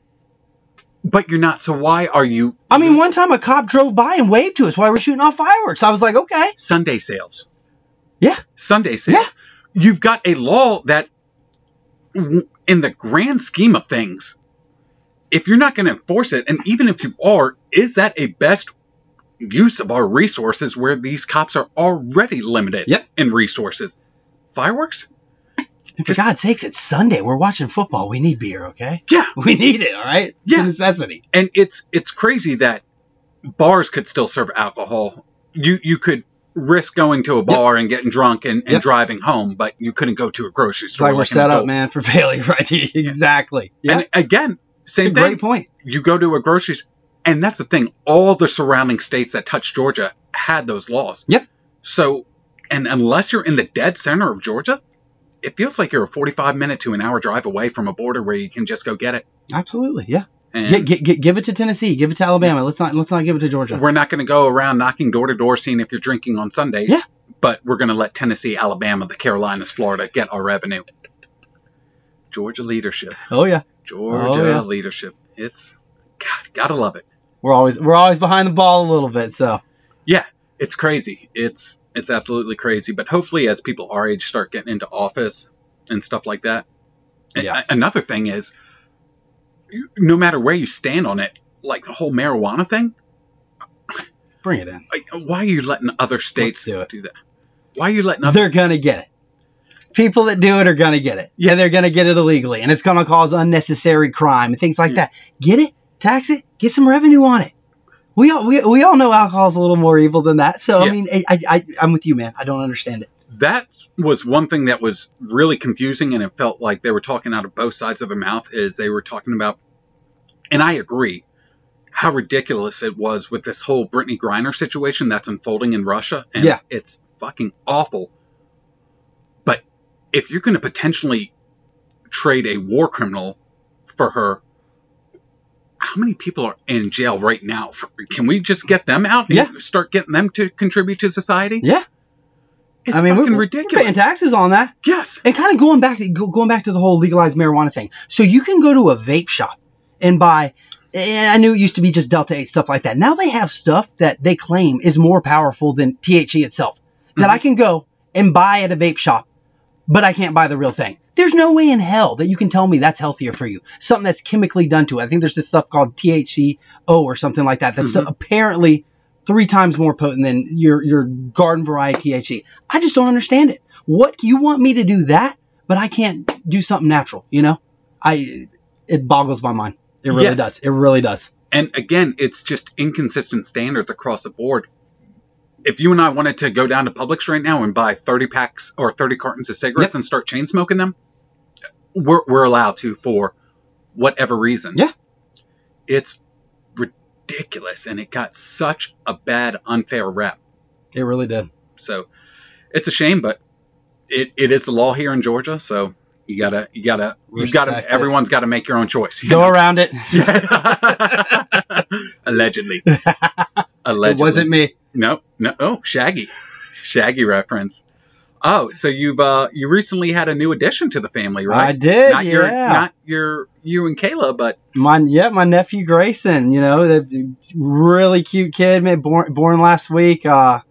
But you're not. So why are you?
I mean, one time a cop drove by and waved to us while we were shooting off fireworks. I was like, okay.
Sunday sales.
Yeah.
Sunday sales.
Yeah.
You've got a law that, in the grand scheme of things, if you're not going to enforce it, and even if you are, is that a best use of our resources where these cops are already limited
Yep.
in resources? Fireworks?
And for God's sakes, it's Sunday. We're watching football. We need beer, okay?
Yeah.
We need it, all right? It's
Yeah.
a necessity.
and it's it's crazy that bars could still serve alcohol. You you could risk going to a bar and getting drunk and, and
Yep.
driving home, but you couldn't go to a grocery
It's
store.
like we're set up, man, for failure, right? exactly. Yeah.
And again,
it's
same
a great
thing.
point.
You go to a grocery, and that's the thing. All the surrounding states that touch Georgia had those laws.
Yep.
So, and unless you're in the dead center of Georgia, it feels like you're a 45 minute to an hour drive away from a border where you can just go get it.
Absolutely. Yeah. Give it to Tennessee. Give it to Alabama. Let's not let's not give it to Georgia.
We're not going to go around knocking door to door seeing if you're drinking on Sunday.
Yeah.
But we're going to let Tennessee, Alabama, the Carolinas, Florida get our revenue. Georgia leadership.
Oh yeah.
Georgia
Oh, yeah.
leadership. It's God, gotta love it.
We're always we're always behind the ball a little bit. So yeah,
It's crazy. It's it's absolutely crazy. But hopefully, as people our age start getting into office and stuff like that.
Yeah.
Another thing is, no matter where you stand on it, like the whole marijuana thing,
bring it in.
why are you letting other states
do it.
that? Why are you letting other
They're gonna get it. People that do it are gonna get it. Yeah, they're gonna get it illegally, and it's gonna cause unnecessary crime and things like
Yeah.
that. Get it, tax it, get some revenue on it. We all we, we all know alcohol's a little more evil than that. So
Yeah.
I mean, I, I I I'm with you, man. I don't understand it.
that was one thing that was really confusing and it felt like they were talking out of both sides of their mouth is they were talking about and I agree how ridiculous it was with this whole Brittney Griner situation that's unfolding in Russia and
Yeah.
it's fucking awful if you're going to potentially trade a war criminal for her how many people are in jail right now for, can we just get them out and
Yeah.
start getting them to contribute to society
Yeah.
it's
I mean,
fucking
we're,
ridiculous
we're paying taxes on that.
Yes.
And kind of going back to going back to the whole legalized marijuana thing. So you can go to a vape shop and buy. And I knew it used to be just Delta 8 stuff like that. Now they have stuff that they claim is more powerful than THC itself. That
Mhm.
I can go and buy at a vape shop, but I can't buy the real thing. There's no way in hell that you can tell me that's healthier for you. Something that's chemically done to it. I think there's this stuff called THCO or something like that. That's
Mhm.
apparently three times more potent than your your garden variety THC. I just don't understand it. What you want me to do that, but I can't do something natural? You know, I it boggles my mind. It really
Yes.
does. It really does.
And again, it's just inconsistent standards across the board. If you and I wanted to go down to Publix right now and buy 30 packs or 30 cartons of cigarettes and start chain smoking them, we're, we're allowed to for whatever reason.
Yeah.
It's ridiculous. And it got such a bad, unfair rep.
It really did.
So it's a shame, but it, it is the law here in Georgia. So you gotta, you gotta, you gotta,
it.
everyone's gotta make your own choice. you
Go
know?
around it.
Allegedly.
It wasn't me.
No, no. Oh, Shaggy. Shaggy reference. Oh, so you've uh you recently had a new addition to the family, right?
I did.
not
yeah.
your not your you and Kayla, but
my yeah, my nephew Grayson. You know, the really cute kid, man, born born last week. Uh,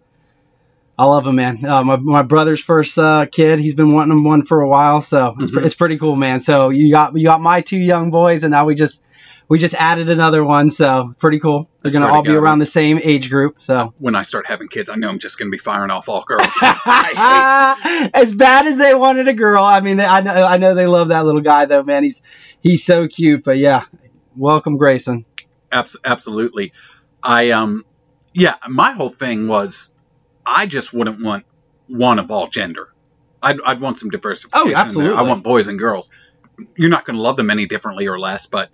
I love him, man. Uh, my my brother's first uh, kid. He's been wanting him one for a while, so it's,
Mhm.
it's pretty cool, man. So you got you got my two young boys, and now we just we just added another one, so pretty cool. They're gonna
swear to
all be
God.
around the same age group, so.
when I start having kids, I know I'm just gonna be firing off all girls.
As bad as they wanted a girl, I mean, I know I know they love that little guy though, man. He's he's so cute, but yeah, Welcome, Grayson.
Abs- absolutely. I um, yeah. My whole thing was, I just wouldn't want one of all gender. I'd, I'd want some diversification.
Oh, absolutely.
I want boys and girls. You're not going to love them any differently or less, but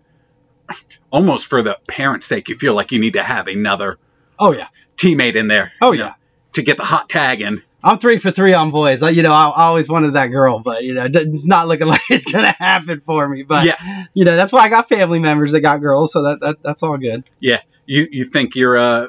almost for the parent's sake, you feel like you need to have another
Oh yeah.
teammate in there.
Oh
you know,
yeah.
to get the hot tag in.
I'm three for three on boys. I, you know, I, I always wanted that girl, but you know, it's not looking like it's gonna happen for me. But
Yeah.
you know, that's why I got family members that got girls, so that, that that's all good.
Yeah, you you think you're uh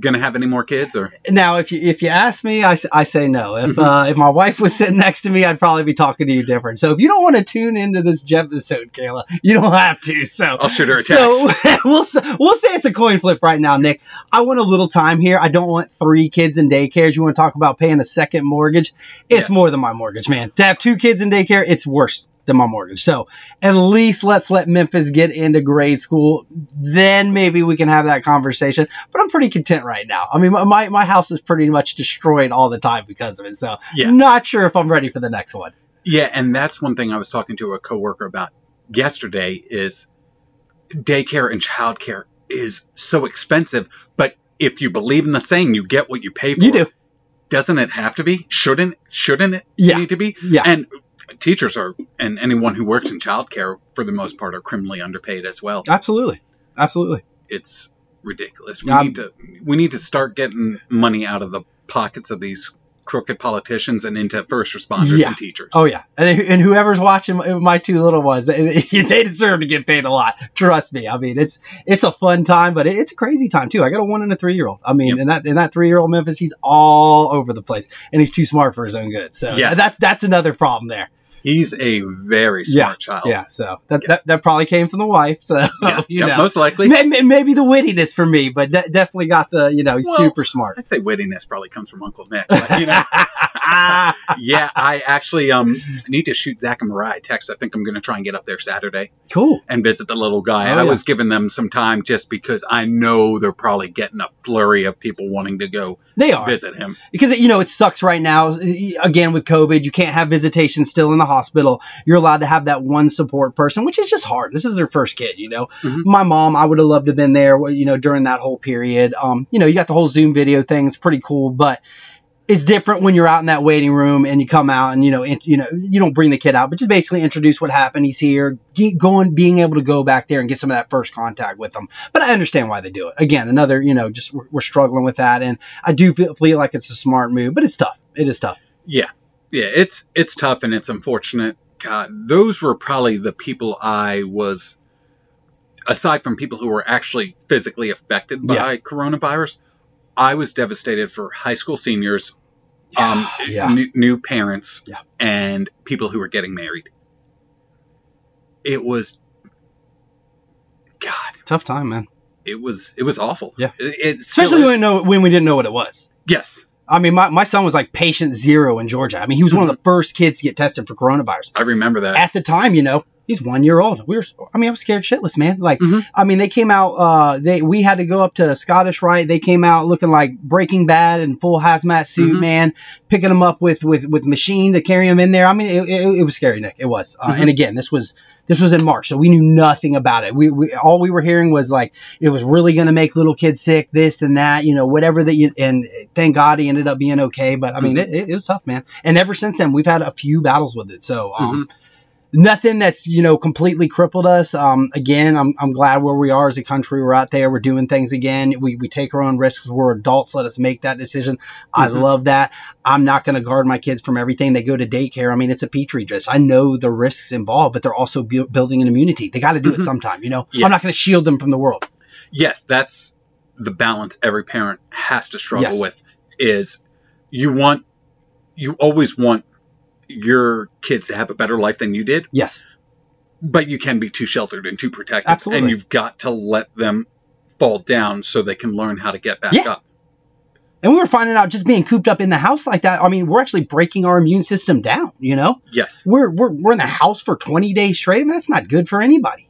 gonna have any more kids or
Now, if you if you ask me, i, I say no. If
Mhm.
uh, if my wife was sitting next to me, I'd probably be talking to you different. So if you don't want to tune into this episode, Kayla, you don't have to. So
I'll shoot her a text.
So we'll we'll say it's a coin flip right now, Nick. I want a little time here. I don't want three kids in daycares. You want to talk about paying a second mortgage? It's
Yeah.
more than my mortgage, man. To have two kids in daycare, it's worse than my mortgage. So at least let's let Memphis get into grade school. Then maybe we can have that conversation. But I'm pretty content right now. I mean, my my, house is pretty much destroyed all the time because of it. So
Yeah.
not sure if I'm ready for the next one.
Yeah, and that's one thing I was talking to a coworker about yesterday is daycare and childcare is so expensive, but if you believe in the saying, you get what you pay for.
You do.
Doesn't it have to be? Shouldn't shouldn't it
Yeah.
need to be?
Yeah.
And teachers are and anyone who works in childcare for the most part are criminally underpaid as well.
Absolutely. Absolutely.
It's ridiculous. We
Um,
need to we need to start getting money out of the pockets of these crooked politicians and into first responders
Yeah.
and teachers.
Oh yeah, and, and whoever's watching my, my two little ones, they, they deserve to get paid a lot. Trust me. I mean, it's it's a fun time, but it, it's a crazy time too. I got a one and a three year old. I mean,
Yep.
and that and that three year old Memphis, he's all over the place, and he's too smart for his own good. So
yeah,
that's that's another problem there.
He's a very smart child.
Yeah. So that, that that probably came from the wife. So
Yeah,
you
yeah,
know,
most likely.
May- may- maybe the wittiness for me, but de- definitely got the you know he's
Well,
super smart.
I'd say wittiness probably comes from Uncle Nick. But, you know, yeah, I actually um need to shoot Zach and Mariah text. I think I'm going to try and get up there Saturday
cool.
and visit the little guy.
Oh,
I
yeah.
was giving them some time just because I know they're probably getting a flurry of people wanting to go
They are.
visit him.
because you know it sucks right now again with covid you can't have visitation still in the hospital you're allowed to have that one support person which is just hard this is their first kid you know
Mhm.
my mom i would have loved to have been there you know during that whole period um you know you got the whole zoom video thing it's pretty cool but it's different when you're out in that waiting room and you come out and you know in, you know you don't bring the kid out but just basically introduce what happened. He's here going being able to go back there and get some of that first contact with them. But i understand why they do it. Again another you know just we're, we're struggling with that and i do feel, feel like it's a smart move but it's tough. It is tough.
Yeah, yeah, it's it's tough and it's unfortunate. God, those were probably the people I was, aside from people who were actually physically affected by coronavirus. I was devastated for high school seniors, um,
yeah
new, new parents,
Yeah.
and people who were getting married. It was, God,
tough time man
it was it was awful.
Yeah.
it, it
especially when we, know, when we didn't know what it was
yes,
I mean, my, my son was like patient zero in Georgia. I mean, he was one of the first kids to get tested for coronavirus.
I remember that.
At the time, you know, he's one year old. We were, I mean, I was scared shitless, man. Like,
Mhm.
I mean, they came out, uh, they, we had to go up to Scottish Rite. They came out looking like Breaking Bad and full hazmat suit,
Mhm.
man, picking them up with, with, with machine to carry them in there. I mean, it, it, it was scary, Nick. It was. Uh,
Mhm.
And again, this was, this was in March, so we knew nothing about it. We, we all we were hearing was like it was really going to make little kids sick, this and that, you know, whatever that you. And thank God he ended up being okay. But I mean,
Mhm.
it, it was tough, man. And ever since then, we've had a few battles with it. So um,
Mm-hmm.
Nothing that's you know completely crippled us. Um, again, I'm I'm glad where we are as a country. We're out there. We're doing things again. We we take our own risks. We're adults. Let us make that decision. I
Mhm.
love that. I'm not going to guard my kids from everything. They go to daycare. I mean, it's a petri dish. I know the risks involved, but they're also bu- building an immunity. They got to do it
Mhm.
sometime. You know,
Yes.
I'm not going to shield them from the world.
yes, that's the balance every parent has to struggle
Yes.
with is you want you always want your kids to have a better life than you did,
Yes,
but you can be too sheltered and too protective.
Absolutely.
And you've got to let them fall down so they can learn how to get back
Yeah.
up.
and we were finding out just being cooped up in the house like that. I mean, we're actually breaking our immune system down. You know,
Yes.
we're we're we're in the house for 20 days straight. I mean, that's not good for anybody.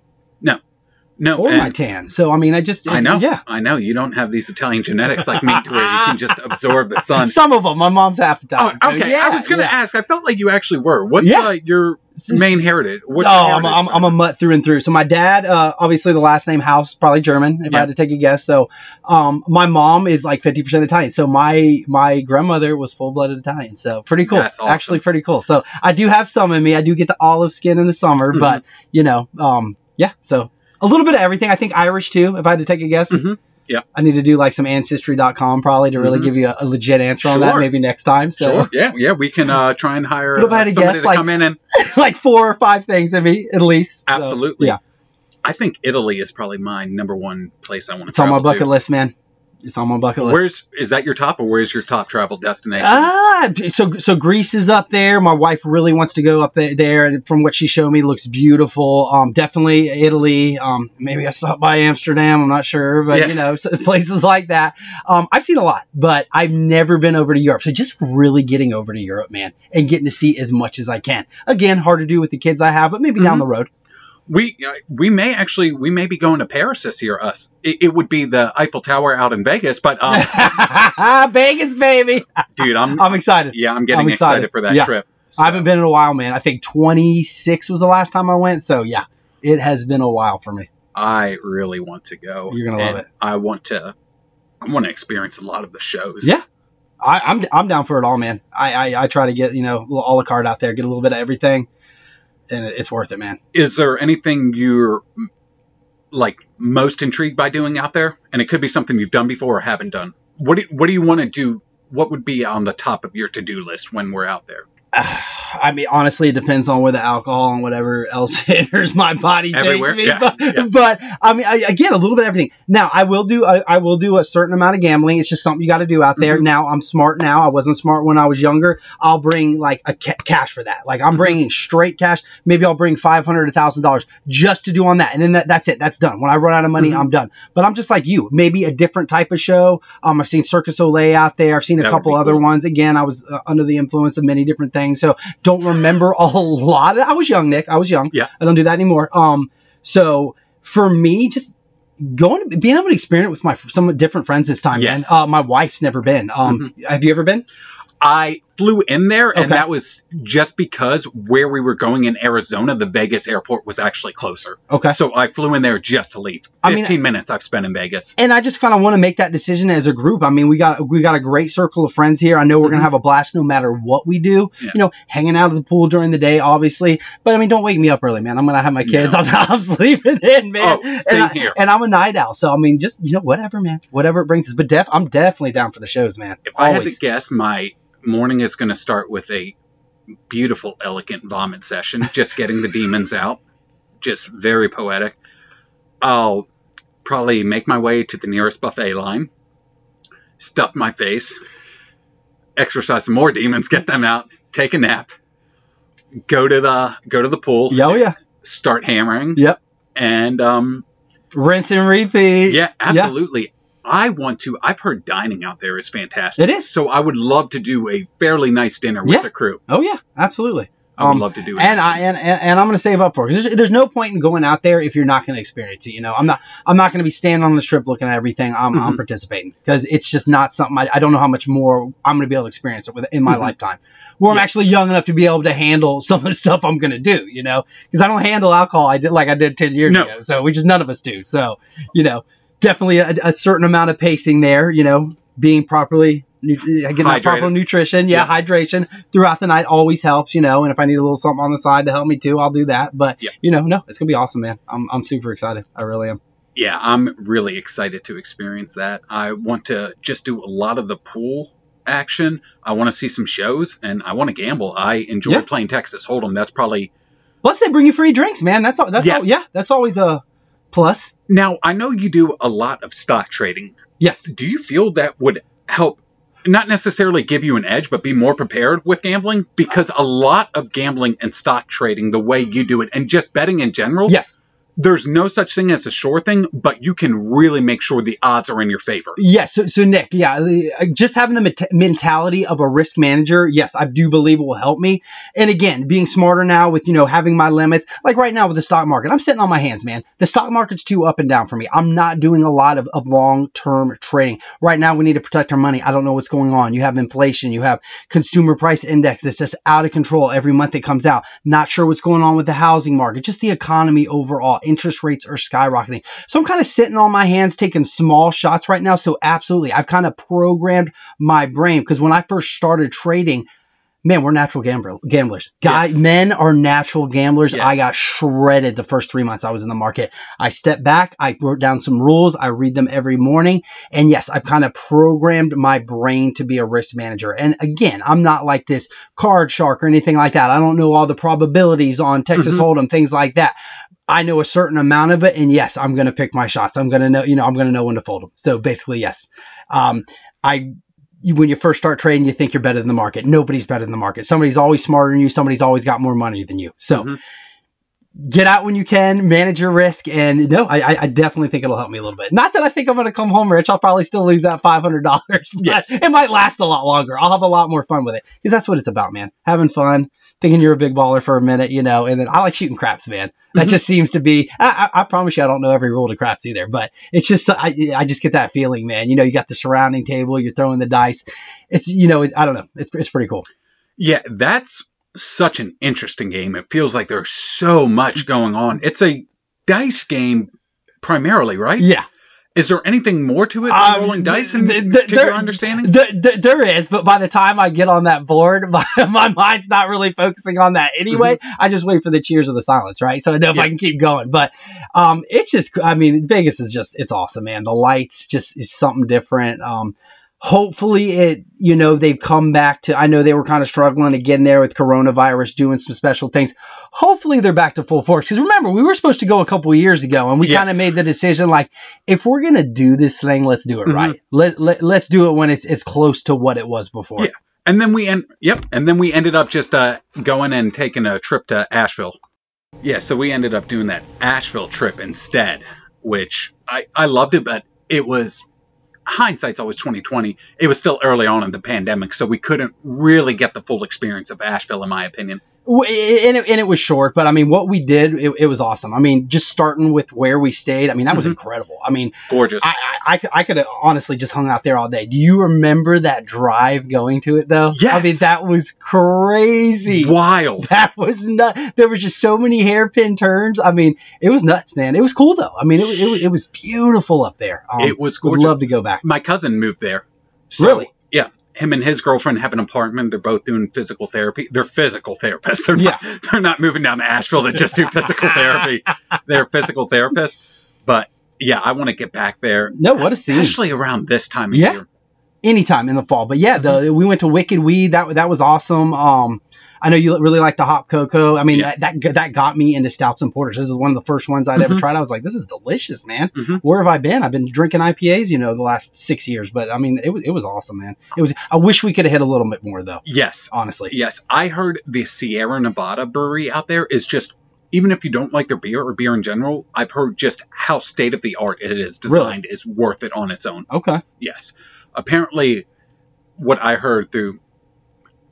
No,
or my tan. So I mean, I just
I know.
yeah.
I know. You don't have these Italian genetics like me to where you can just absorb the sun.
Some of them. My mom's half
Oh,
Italian. so
okay.
yeah,
I was gonna
yeah.
ask. I felt like you actually were. What's
Yeah.
uh, your main heritage? What's
oh,
your
I'm, a- I'm, I'm a mutt through and through. So my dad, uh, obviously the last name House, probably German, if
Yeah.
I had to take a guess. So, um, my mom is like 50% Italian. So my, my grandmother was full blooded Italian. So pretty cool.
That's awesome.
Actually pretty cool. So I do have some in me. I do get the olive skin in the summer,
Mhm.
but you know, um, yeah. So a little bit of everything. I think Irish too, if I had to take a guess.
Mhm. Yeah.
I need to do like some ancestry.com probably to really
Mhm.
give you a, a legit answer on that maybe next time. So
Sure. Yeah. Yeah. We can uh, try and hire
But if I had
uh,
to
somebody
guess,
to
like-
come in and
like four or five things in me at least. So,
absolutely.
yeah.
I think Italy is probably my number one place I want to
It's on my bucket
to.
list, man. It's on my bucket list.
Where's is that your top or where's your top travel destination?
Ah, so so Greece is up there. My wife really wants to go up there, there and from what she showed me, it looks beautiful. Um, definitely Italy. Um, maybe I stop by Amsterdam. I'm not sure, but
Yeah.
you know, places like that. Um, I've seen a lot, but I've never been over to Europe. So just really getting over to Europe, man, and getting to see as much as I can. Again, hard to do with the kids I have, but maybe down
Mhm.
the road.
We we may actually we may be going to Paris this year. Us it, it would be the Eiffel Tower out in Vegas, but um,
Vegas, baby.
dude, I'm
I'm excited.
yeah, I'm getting
I'm excited.
excited. for that
Yeah.
trip.
I haven't been in a while, man. I think 26 was the last time I went. So yeah, it has been a while for me.
I really want to go.
You're gonna love it.
I want to. I want to experience a lot of the shows.
Yeah. I, I'm I'm down for it all, man. I, I I try to get you know a little a la carte out there, get a little bit of everything, and it's worth it, man.
Is there anything you're like most intrigued by doing out there? And it could be something you've done before or haven't done. What do, what do you want to do? What would be on the top of your to do list when we're out there?
I mean, honestly, it depends on where the alcohol and whatever else enters my body
Everywhere?
takes me.
Yeah,
But,
yeah.
but I mean, I, again, a little bit of everything. Now, I will do I, I will do a certain amount of gambling. It's just something you got to do out there.
Mhm.
Now, I'm smart now. I wasn't smart when I was younger. I'll bring like a ca- cash for that. Like I'm
Mhm.
bringing straight cash. Maybe I'll bring five hundred, a thousand dollars just to do on that, and then that, that's it. That's done. When I run out of money,
Mhm.
I'm done. But I'm just like you. Maybe a different type of show. Um, I've seen Cirque du Soleil out there. I've seen a
That
couple other
cool.
ones. Again, I was uh, under the influence of many different things, so don't remember a whole lot. I was young, Nick. I was young.
Yeah.
I don't do that anymore. Um, so for me, just going, being able to experience it with my some different friends this time.
Yes.
Man. Uh, my wife's never been. Um, have you ever been?
I flew in there, and
Okay.
that was just because where we were going in Arizona, the Vegas airport was actually closer.
Okay.
So I flew in there just to leave.
I mean-
15 minutes I've spent in Vegas.
and I just kind of want to make that decision as a group. I mean, we got we got a great circle of friends here. I know we're
Mhm.
gonna have a blast no matter what we do.
Yeah.
You know, hanging out at the pool during the day, obviously. But I mean, don't wake me up early, man. I'm gonna have my kids.
No.
I'm, I'm sleeping in, man.
Oh, same
and I,
here.
And I'm a night owl, so I mean, just you know, whatever, man. Whatever it brings us. But def, I'm definitely down for the shows, man.
If I had to guess, my morning is going to start with a beautiful, elegant vomit session, just getting the demons out. Just very poetic. I'll probably make my way to the nearest buffet line, stuff my face, exercise some more demons, get them out, take a nap, go to the go to the pool,
Yeah, oh yeah.
start hammering,
Yep.
and um,
Rinse and repeat.
yeah, absolutely. I want to. I've heard dining out there is fantastic.
It is.
So I would love to do a fairly nice dinner with
Yeah.
the crew.
Oh yeah, absolutely.
I would
Um,
love to do it.
and I and, and, I'm going to save up for it. There's, there's no point in going out there if you're not going to experience it. You know, I'm not I'm not going to be standing on the strip looking at everything. I'm, I'm
Mhm.
participating because it's just not something I, I don't know how much more I'm going to be able to experience it with in my
Mhm.
lifetime. Where I'm actually young enough to be able to handle some of the stuff I'm going to do. You know, because I don't handle alcohol. I did like I did ten years
No.
ago. So we just none of us do. So you know, definitely a, a certain amount of pacing there. You know, being properly. Getting that proper nutrition, yeah, hydration throughout the night always helps, you know. And if I need a little something on the side to help me too, I'll do that. But
Yeah.
you know, no, it's gonna be awesome, man. I'm I'm super excited. I really am.
yeah, I'm really excited to experience that. I want to just do a lot of the pool action. I want to see some shows, and I want to gamble. I enjoy
Yeah.
playing Texas Hold'em. That's probably
Plus, they bring you free drinks, man. That's all. That's
Yes.
all, yeah. That's always a plus.
now. I know you do a lot of stock trading.
Yes.
Do you feel that would help? Not necessarily give you an edge, but be more prepared with gambling because a lot of gambling and stock trading, the way you do it, and just betting in general,
Yes.
There's no such thing as a sure thing, but you can really make sure the odds are in your favor.
Yes. So, so Nick, yeah, just having the meta- mentality of a risk manager, yes, I do believe it will help me. And again, being smarter now with, you know, having my limits, like right now with the stock market, I'm sitting on my hands, man. The stock market's too up and down for me. I'm not doing a lot of, of long term trading. Right now, we need to protect our money. I don't know what's going on. You have inflation, you have consumer price index that's just out of control every month it comes out. Not sure what's going on with the housing market, just the economy overall interest rates are skyrocketing. So I'm kind of sitting on my hands taking small shots right now. So absolutely, I've kind of programmed my brain because when I first started trading, man, we're natural gambler, gamblers. Guy,
Yes.
men are natural gamblers.
Yes.
I got shredded the first three months I was in the market. I stepped back. I wrote down some rules. I read them every morning. And yes, I've kind of programmed my brain to be a risk manager. And again, I'm not like this card shark or anything like that. I don't know all the probabilities on Texas
Mhm.
Hold'em, things like that. I know a certain amount of it, and yes, I'm going to pick my shots. I'm going to know, you know, I'm going to know when to fold them. So basically, yes. Um, I, you, when you first start trading, you think you're better than the market. Nobody's better than the market. Somebody's always smarter than you. Somebody's always got more money than you. So
Mhm.
get out when you can, manage your risk, and no, I, I- definitely think it'll help me a little bit. Not that I think I'm going to come home rich. I'll probably still lose that five hundred dollars.
Yes.
it might last a lot longer. I'll have a lot more fun with it because that's what it's about, man. Having fun, thinking you're a big baller for a minute, you know. And then I like shooting craps, man. That
Mhm.
just seems to be. I, I, I promise you, I don't know every rule to craps either, but it's just I, I just get that feeling, man. You know, you got the surrounding table, you're throwing the dice. It's you know, it, I don't know. It's it's pretty cool.
Yeah, that's such an interesting game. It feels like there's so much going on. It's a dice game primarily, right?
Yeah.
Is there anything more to it than
Um,
rolling dice in,
th- th-
to
there-
your understanding?
Th- th- there is, but by the time I get on that board, my, my mind's not really focusing on that anyway. I just wait for the cheers of the silence, right? So I know if I can keep going. But um, it's just, I mean, Vegas is just, it's awesome, man. The lights just is something different. Um, hopefully it, you know, they've come back to, I know they were kind of struggling again there with coronavirus, doing some special things. Hopefully they're back to full force. Because remember, we were supposed to go a couple of years ago, and we
Yes.
kind of made the decision like, if we're gonna do this thing, let's do it
Mhm.
right. Let, let let's do it when it's as close to what it was before.
Yeah. And then we end, yep. And then we ended up just uh, going and taking a trip to Asheville. Yeah, so we ended up doing that Asheville trip instead, which I I loved it, but it was hindsight's always 2020. It was still early on in the pandemic, so we couldn't really get the full experience of Asheville, in my opinion.
And it, and it was short, but I mean, what we did, it, it was awesome. I mean, just starting with where we stayed, I mean, that was
Mhm.
incredible. I mean,
Gorgeous.
I, I, I could- I could have honestly just hung out there all day. Do you remember that drive going to it though?
Yes.
I mean, that was crazy.
Wild.
That was nuts. There was just so many hairpin turns. I mean, it was nuts, man. It was cool though. I mean, it, was- it, it was beautiful up there. Um,
It was
would
gorgeous.
love to go back.
My cousin moved there. So,
Really?
Yeah. Him and his girlfriend have an apartment. They're both doing physical therapy. They're physical therapists. They're not, they're not moving down to Asheville to just do physical therapy. They're physical therapists. But yeah, I want to get back there.
No, what a scene.
Especially around this time of
Yeah.
year.
anytime in the fall. But yeah, the we went to Wicked Weed. That that was awesome. Um, I know you really like the hot cocoa. I mean,
Yeah.
that, that that got me into stouts and porters. This is one of the first ones I'd ever
Mhm.
tried. I was like, this is delicious, man.
Mhm.
Where have I been? I've been drinking IPAs, you know, the last six years. But I mean, it was it was awesome, man. It was. I wish we could have hit a little bit more though.
Yes.
Honestly.
Yes. I heard the Sierra Nevada brewery out there is just, even if you don't like their beer or beer in general, I've heard just how state of the art it is
Really?
designed is worth it on its own.
Okay.
Yes. Apparently, what I heard through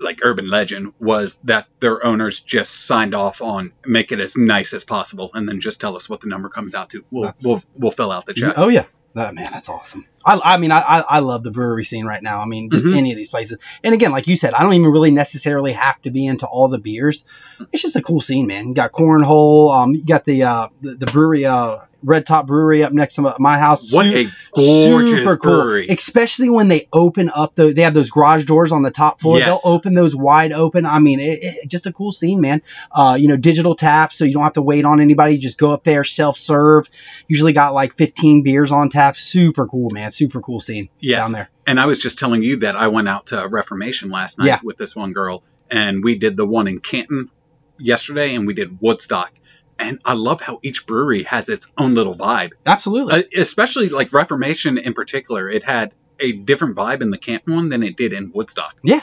like urban legend was that their owners just signed off on make it as nice as possible and then just tell us what the number comes out to. We'll
That's-
we'll we'll fill out the check.
Oh yeah. Oh, man, that's awesome. I, I mean, I, I love the brewery scene right now. I mean, just
Mhm.
any of these places. And again, like you said, I don't even really necessarily have to be into all the beers. It's just a cool scene, man. You got Cornhole. Um, you got the uh the, the brewery uh Red Top Brewery up next to my- house.
What
Su-
a gorgeous
super cool.
brewery.
Especially when they open up the, they have those garage doors on the top floor.
Yes.
They'll open those wide open. I mean, it, it, just a cool scene, man. Uh, you know, digital taps, so you don't have to wait on anybody. You just go up there, self serve. Usually got like 15 beers on tap. Super cool, man. Super cool scene
Yes.
down there.
And I was just telling you that I went out to Reformation last night
Yeah.
with this one girl, and we did the one in Canton yesterday, and we did Woodstock. And I love how each brewery has its own little vibe,
Absolutely.
uh, especially like Reformation in particular. It had a different vibe in the camp one than it did in Woodstock. Yeah.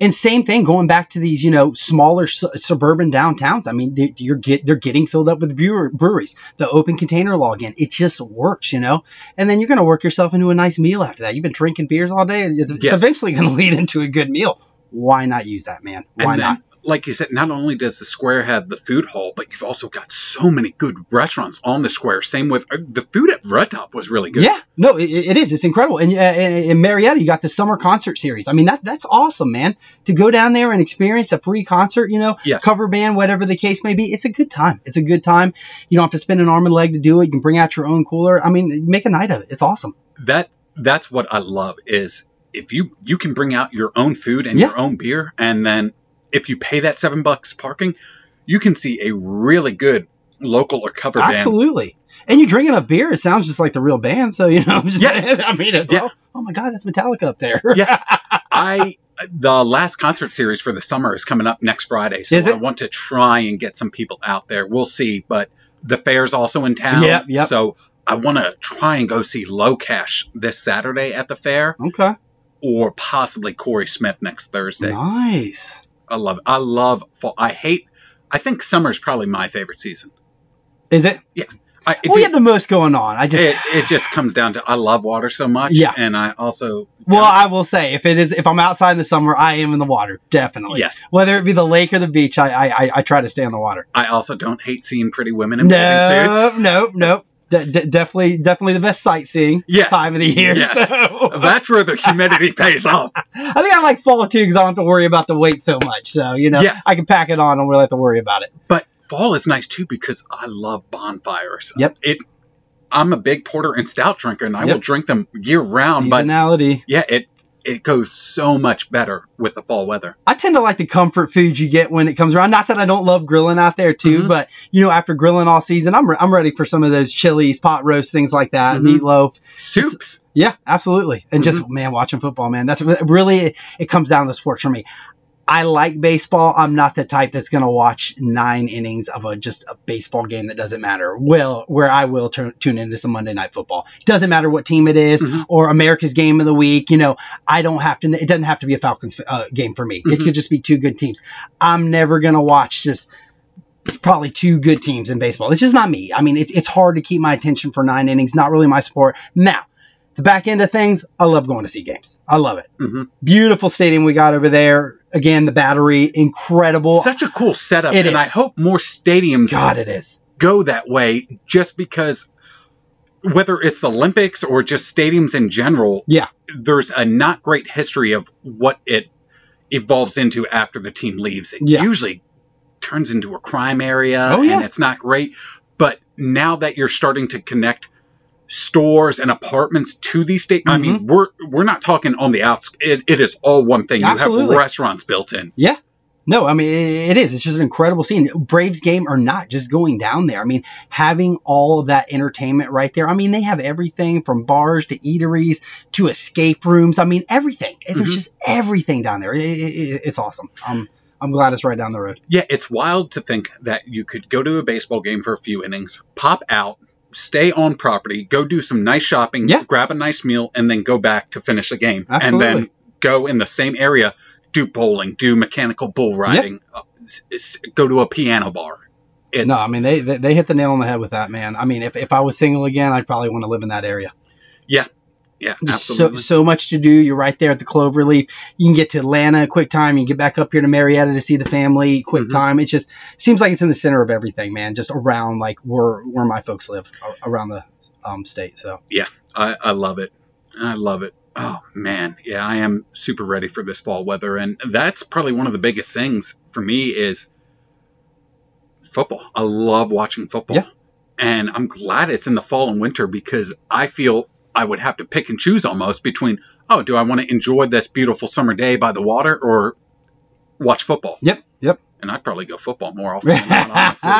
And same thing going back to these, you know, smaller su- suburban downtowns. I mean, they, you're get they're getting filled up with brewer, breweries. The open container law again, it just works, you know. And then you're going to work yourself into a nice meal after that. You've been drinking beers all day. It's
Yes.
eventually going to lead into a good meal. Why not use that, man? Why
then,
not?
Like you said, not only does the square have the food hall, but you've also got so many good restaurants on the square. Same with uh, the food at Red Top was really good.
Yeah, no, it, it is. It's incredible. And uh, in in Marietta, you got the summer concert series. I mean, that that's awesome, man. To go down there and experience a free concert, you know,
Yes.
cover band, whatever the case may be, it's a good time. It's a good time. You don't have to spend an arm and leg to do it. You can bring out your own cooler. I mean, make a night of it. It's awesome.
That that's what I love is if you you can bring out your own food and
Yeah.
your own beer, and then if you pay that seven bucks parking, you can see a really good local or cover band.
Absolutely. And you drinking a beer, it sounds just like the real band. So you know, I'm just,
Yeah.
I mean, it's,
Yeah.
oh, oh my god, that's Metallica up there.
Yeah. I the last concert series for the summer is coming up next Friday, so? I want to try and get some people out there. We'll see, but the fair's also in town,
Yep, yep.
so I want to try and go see LOCASH this Saturday at the fair,
okay.
or possibly Corey Smith next Thursday.
Nice.
I love it. I love fall. I hate. I think summer's probably my favorite season.
Is it? Yeah.
I, it,
you have the most going on. I just.
it, it just comes down to I love water so much,
Yeah.
and I also
Well, I will say, if it is, if I'm outside in the summer, I am in the water, definitely.
yes,
Whether it be the lake or the beach, I I, I, try to stay on the water.
I also don't hate seeing pretty women in bathing suits.
No, no, no. De- de- definitely, definitely the best sightseeing
Yes.
time of the year.
Yes.
so-
That's where the humidity pays off.
I think I like fall too because I don't have to worry about the weight so much. So you know,
Yes.
I can pack it on and really have to worry about it.
But fall is nice too because I love bonfires.
Yep.
It. I'm a big porter and stout drinker, and I
Yep.
will drink them year round. But
Seasonality.
yeah, it it goes so much better with the fall weather.
I tend to like the comfort food you get when it comes around. Not that I don't love grilling out there too,
Mhm.
but you know, after grilling all season, I'm re- I'm ready for some of those chilies, pot roast, things like that,
Mhm.
meatloaf.
Soups.
Yeah, absolutely. And just man, watching football, man, that's really it, it comes down to sports for me. I like baseball. I'm not the type that's going to watch nine innings of a just a baseball game that doesn't matter. Well, where I will turn, tune into some Monday night football. It doesn't matter what team it is
Mhm.
or America's game of the week. You know, I don't have to. It doesn't have to be a Falcons uh, game for me. It
Mhm.
could just be two good teams. I'm never going to watch just probably two good teams in baseball. It's just not me. I mean, it, it's hard to keep my attention for nine innings. Not really my sport. Now, the back end of things, I love going to see games. I love it.
hmm
Beautiful stadium we got over there. Again, the battery, incredible.
Such a cool setup,
It
and
is.
I hope more stadiums
God, it is.
go that way. Just because, whether it's Olympics or just stadiums in general,
Yeah.
there's a not great history of what it evolves into after the team leaves. It
Yeah.
usually turns into a crime area,
Oh, yeah.
and it's not great. But now that you're starting to connect stores and apartments to these state, I
Mm-hmm.
mean, we're we're not talking on the outs. It, it is all one thing.
Absolutely.
You have restaurants built in. Yeah.
No, I mean it is. It's just an incredible scene. Braves game or not, just going down there. I mean, having all of that entertainment right there. I mean, they have everything from bars to eateries to escape rooms. I mean, everything. There's
Mhm.
just everything down there. It, it, it- it's awesome. I'm I'm glad it's right down the road.
Yeah, it's wild to think that you could go to a baseball game for a few innings, pop out, stay on property, go do some nice shopping,
Yeah.
grab a nice meal, and then go back to finish the game.
Absolutely.
And then go in the same area, do bowling, do mechanical bull riding, uh, s- s- go to a piano bar. It's,
no, I mean they, they they hit the nail on the head with that man. I mean, if, if I was single again, I'd probably want to live in that area.
yeah,
So
absolutely.
so much to do. You're right there at the Cloverleaf. You can get to Atlanta quick time. You can get back up here to Marietta to see the family quick
Mhm.
time. It just seems like it's in the center of everything, man. Just around like where where my folks live around the um, state. So yeah,
I, I love it. I love it. Oh man, yeah, I am super ready for this fall weather, and that's probably one of the biggest things for me is football. I love watching football,
Yeah.
and I'm glad it's in the fall and winter because I feel I would have to pick and choose almost between oh, do I want to enjoy this beautiful summer day by the water or watch football?
yep, yep.
And I'd probably go football more often than not, honestly.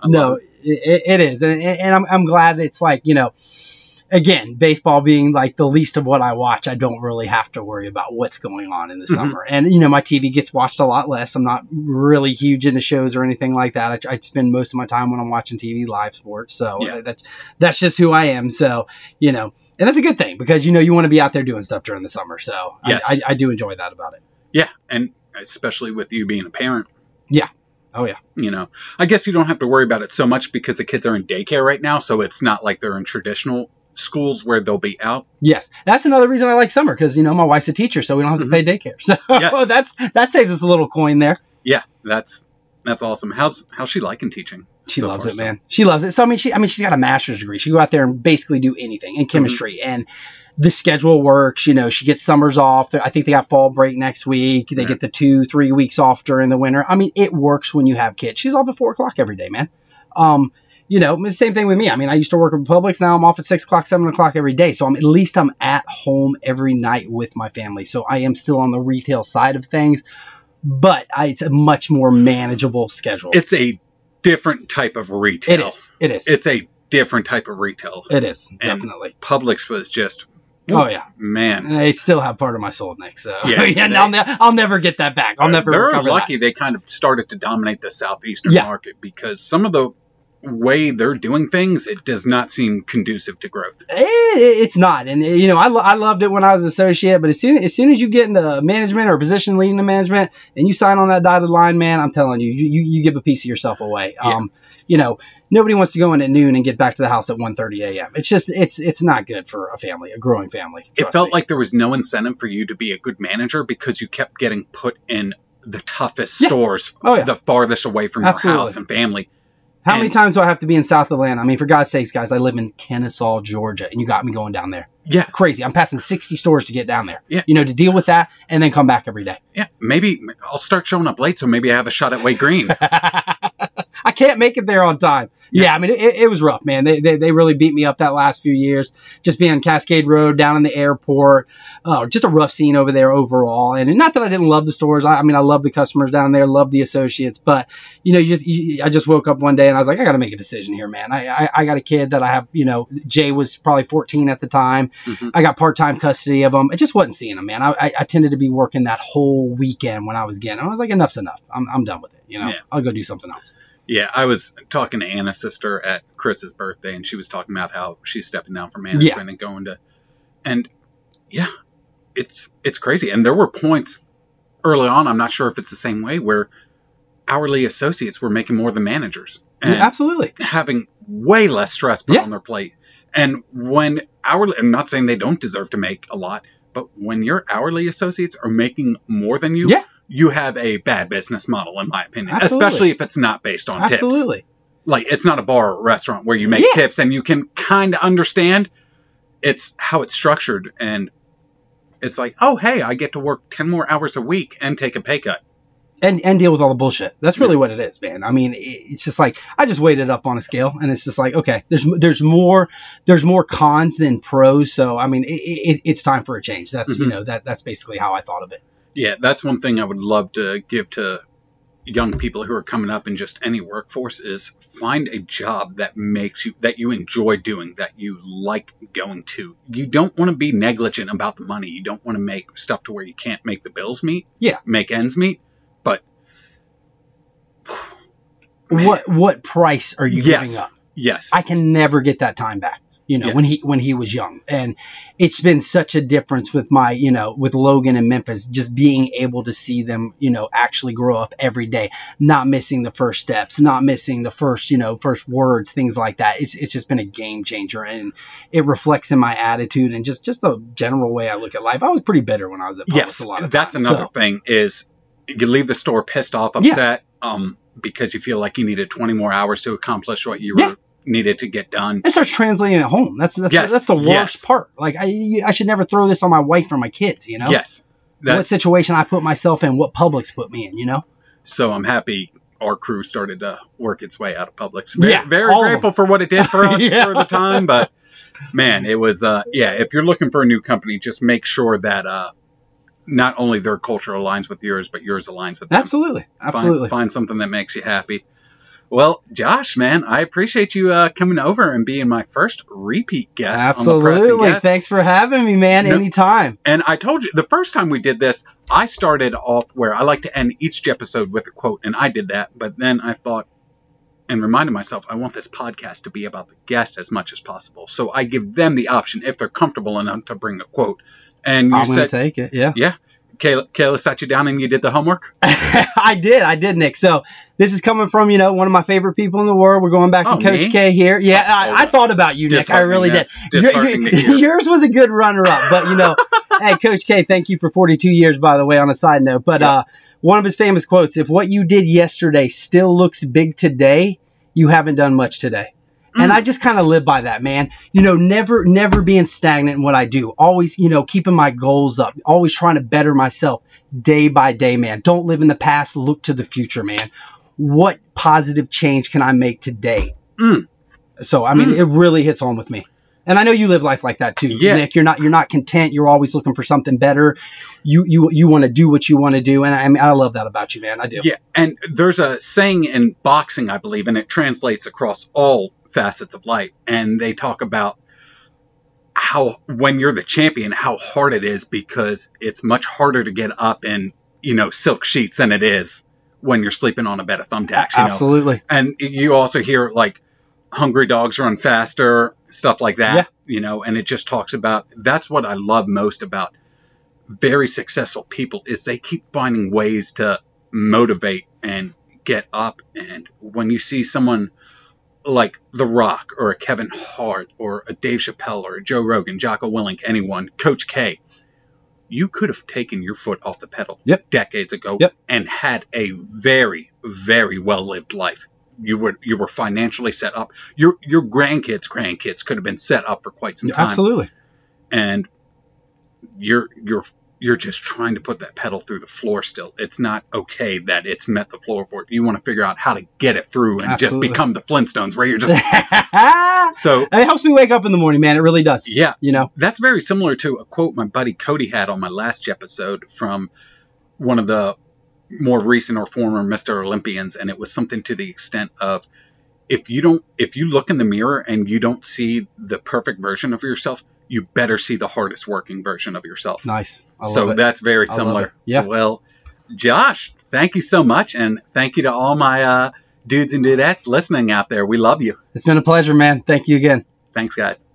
no, it, it is, and, and I'm I'm glad it's like you know. Again, baseball being like the least of what I watch, I don't really have to worry about what's going on in the
Mhm.
summer. And you know, my TV gets watched a lot less. I'm not really huge into shows or anything like that. I, I spend most of my time when I'm watching TV, live sports. So
Yeah.
uh, that's that's just who I am. So you know, and that's a good thing because you know you want to be out there doing stuff during the summer. So
Yes.
I, I, I do enjoy that about it.
Yeah, and especially with you being a parent.
Yeah. Oh, yeah.
You know, I guess you don't have to worry about it so much because the kids are in daycare right now, so it's not like they're in traditional schools where they'll be out.
Yes, that's another reason I like summer because you know my wife's a teacher, so we don't have to pay daycare. So
Yes.
that's that saves us a little coin there.
Yeah, that's that's awesome. How's how's she liking teaching?
She
so
loves
far,
it,
so-
man. She loves it. So I mean, she I mean she's got a master's degree. She can go out there and basically do anything in chemistry, and the schedule works. You know, she gets summers off. I think they got fall break next week. They
Yeah.
get the two three weeks off during the winter. I mean, it works when you have kids. She's off at four o'clock every day, man. Um, you know, the same thing with me. I mean, I used to work at Publix. Now I'm off at six o'clock, seven o'clock every day. So I'm at least I'm at home every night with my family. So I am still on the retail side of things, but I, it's a much more manageable schedule.
It's a different type of retail.
it is. It is.
It's a different type of retail.
it is
And-
definitely.
Publix was just
Oh yeah,
man.
they still have part of my soul, Nick. So
Yeah,
yeah, and
they-
I'll, ne- I'll never get that back. I'll never.
They're lucky they kind of started to dominate the southeastern
Yeah.
market because some of the way they're doing things, it does not seem conducive to growth.
Eh, it's not, and eh, you know, I, lo- I loved it when I was an associate, but as soon as soon as you get into management or a position leading the management, and you sign on that dotted line, man, I'm telling you, you you give a piece of yourself away.
Yeah.
Um, you know, nobody wants to go in at noon and get back to the house at 1:30 a.m. It's just it's it's not good for a family, a growing family.
It felt
me.
like there was no incentive for you to be a good manager because you kept getting put in the toughest
Yeah.
stores,
Oh, yeah.
the farthest away from
Absolutely.
your house and family.
How many times do I have to be in South Atlanta? I mean, for God's sakes, guys, I live in Kennesaw, Georgia, and you got me going down there.
Yeah,
Crazy. I'm passing 60 stores to get down there.
Yeah.
You know, to deal with that and then come back every day.
yeah. Maybe I'll start showing up late, so maybe I have a shot at Way Green.
I can't make it there on time. Yeah, I mean, it, it was rough, man. They, they, they really beat me up that last few years. Just being on Cascade Road, down in the airport. Oh, just a rough scene over there overall. And not that I didn't love the stores. I, I mean, I love the customers down there, love the associates. But, you know, you just you, I just woke up one day and I was like, I got to make a decision here, man. I, I, I got a kid that I have, you know, Jay was probably 14 at the time.
Mhm.
I got part time custody of him. I just wasn't seeing him, man. I, I, I tended to be working that whole weekend when I was getting. I was like, enough's enough. I'm, I'm done with it. You know,
Yeah.
I'll go do something else.
Yeah, I was talking to Anna's sister at Chris's birthday, and she was talking about how she's stepping down from management and going to, and yeah, it's it's crazy. And there were points early on. I'm not sure if it's the same way where hourly associates were making more than managers and
Yeah, absolutely.
having way less stress put
Yeah.
on their plate. And when hourly, I'm not saying they don't deserve to make a lot, but when your hourly associates are making more than you,
Yeah.
You have a bad business model, in my opinion.
Absolutely.
Especially if it's not based on tips
Absolutely.
like it's not a bar or restaurant where you make
Yeah.
tips and you can kind of understand it's how it's structured and it's like oh hey i get to work 10 more hours a week and take a pay cut
And and deal with all the bullshit. That's really what it is, man. I mean, it's just like I just weighed it up on a scale, and it's just like, okay, there's there's more there's more cons than pros. So I mean, it, it, it's time for a change. That's you
Mhm.
know that that's basically how I thought of it.
Yeah that's one thing i would love to give to young people who are coming up in just any workforce is find a job that makes you that you enjoy doing that you like going to you don't want to be negligent about the money you don't want to make stuff to where you can't make the bills meet
Yeah.
make ends meet but Man.
What what price are you
Yes.
giving up?
yes
I can never get that time back. You know,
Yes.
when he when he was young, and it's been such a difference with my, you know, with Logan and Memphis, just being able to see them, you know, actually grow up every day, not missing the first steps, not missing the first, you know, first words, things like that. It's it's just been a game changer, and it reflects in my attitude and just just the general way I look at life. I was pretty bitter when I was at Publix
yes
a lot of
that's
times,
another
so-
thing is you leave the store pissed off
Yeah.
upset um because you feel like you needed 20 more hours to accomplish what you were
Yeah.
Needed to get done
It starts translating at home. That's that's,
Yes,
that's the worst
yes.
part. Like I I should never throw this on my wife or my kids. You know.
yes
what situation I put myself in, what Publix put me in, you know?
so i'm happy our crew started to work its way out of Publix. Very,
Yeah,
very grateful for what it did for us
Yeah.
for the time, but man, it was uh yeah, if you're looking for a new company, just make sure that uh not only their culture aligns with yours, but yours aligns with them.
Absolutely.
Find-
Absolutely.
Find, something that makes you happy. Well, Josh, man, I appreciate you uh, coming over and being my first repeat guest on the
Absolutely. Thanks for having me, man.
No-
Anytime.
And I told you the first time we did this, I started off where I like to end each episode with a quote, and I did that. But then I thought and reminded myself, I want this podcast to be about the guest as much as possible. So I give them the option if they're comfortable enough to bring a quote. And you
I'm
said
take it. Yeah. Yeah.
Kayla, Kayla sat you down and you did the homework.
I did, I did, Nick. So this is coming from you know one of my favorite people in the world. We're going back
Oh,
to Coach
me?
K here. Yeah,
Oh,
I, I thought about you, Nick. I really did.
that's disheartening to hear.
yours was a good runner-up, but you know, hey, Coach K, thank you for 42 years, by the way. On a side note, but
Yeah.
uh, one of his famous quotes: "If what you did yesterday still looks big today, you haven't done much today." And
Mm.
I just kind of live by that, man. You know, never, never being stagnant in what I do. Always, you know, keeping my goals up. Always trying to better myself day by day, man. Don't live in the past. Look to the future, man. What positive change can I make today?
Mm.
So, I mean,
Mm.
it really hits home with me. And I know you live life like that too,
Yeah.
Nick. You're not, you're not content. You're always looking for something better. You, you, you want to do what you want to do, and I, I mean, I love that about you, man. I do.
Yeah, and there's a saying in boxing, I believe, and it translates across all facets of life. And they talk about how when you're the champion, how hard it is because it's much harder to get up in you know silk sheets than it is when you're sleeping on a bed of thumbtacks. You know,
Absolutely.
and you also hear like hungry dogs run faster stuff like that
Yeah.
you know and it just talks about that's what i love most about very successful people is they keep finding ways to motivate and get up and when you see someone like the rock or a kevin hart or a dave chappelle or a joe rogan jocko willink anyone coach k you could have taken your foot off the pedal
Yep.
decades ago
Yep.
and had a very very well lived life you were you were financially set up your your grandkids grandkids could have been set up for quite some time
Absolutely.
and you're you're you're just trying to put that pedal through the floor still it's not okay that it's met the floorboard you want to figure out how to get it through and
Absolutely.
just become the flintstones where you're just So it
helps me wake up in the morning, man. It really does.
yeah
You know.
that's very similar to a quote my buddy Cody had on my last episode from one of the more recent or former Mr. Olympians, and it was something to the extent of if you don't if you look in the mirror and you don't see the perfect version of yourself, you better see the hardest working version of yourself.
Nice. I
so
love it.
that's very similar.
Yeah.
Well, Josh, thank you so much, and thank you to all my uh, dudes and dudettes listening out there. We love you.
It's been a pleasure, man. Thank you again.
Thanks, guys.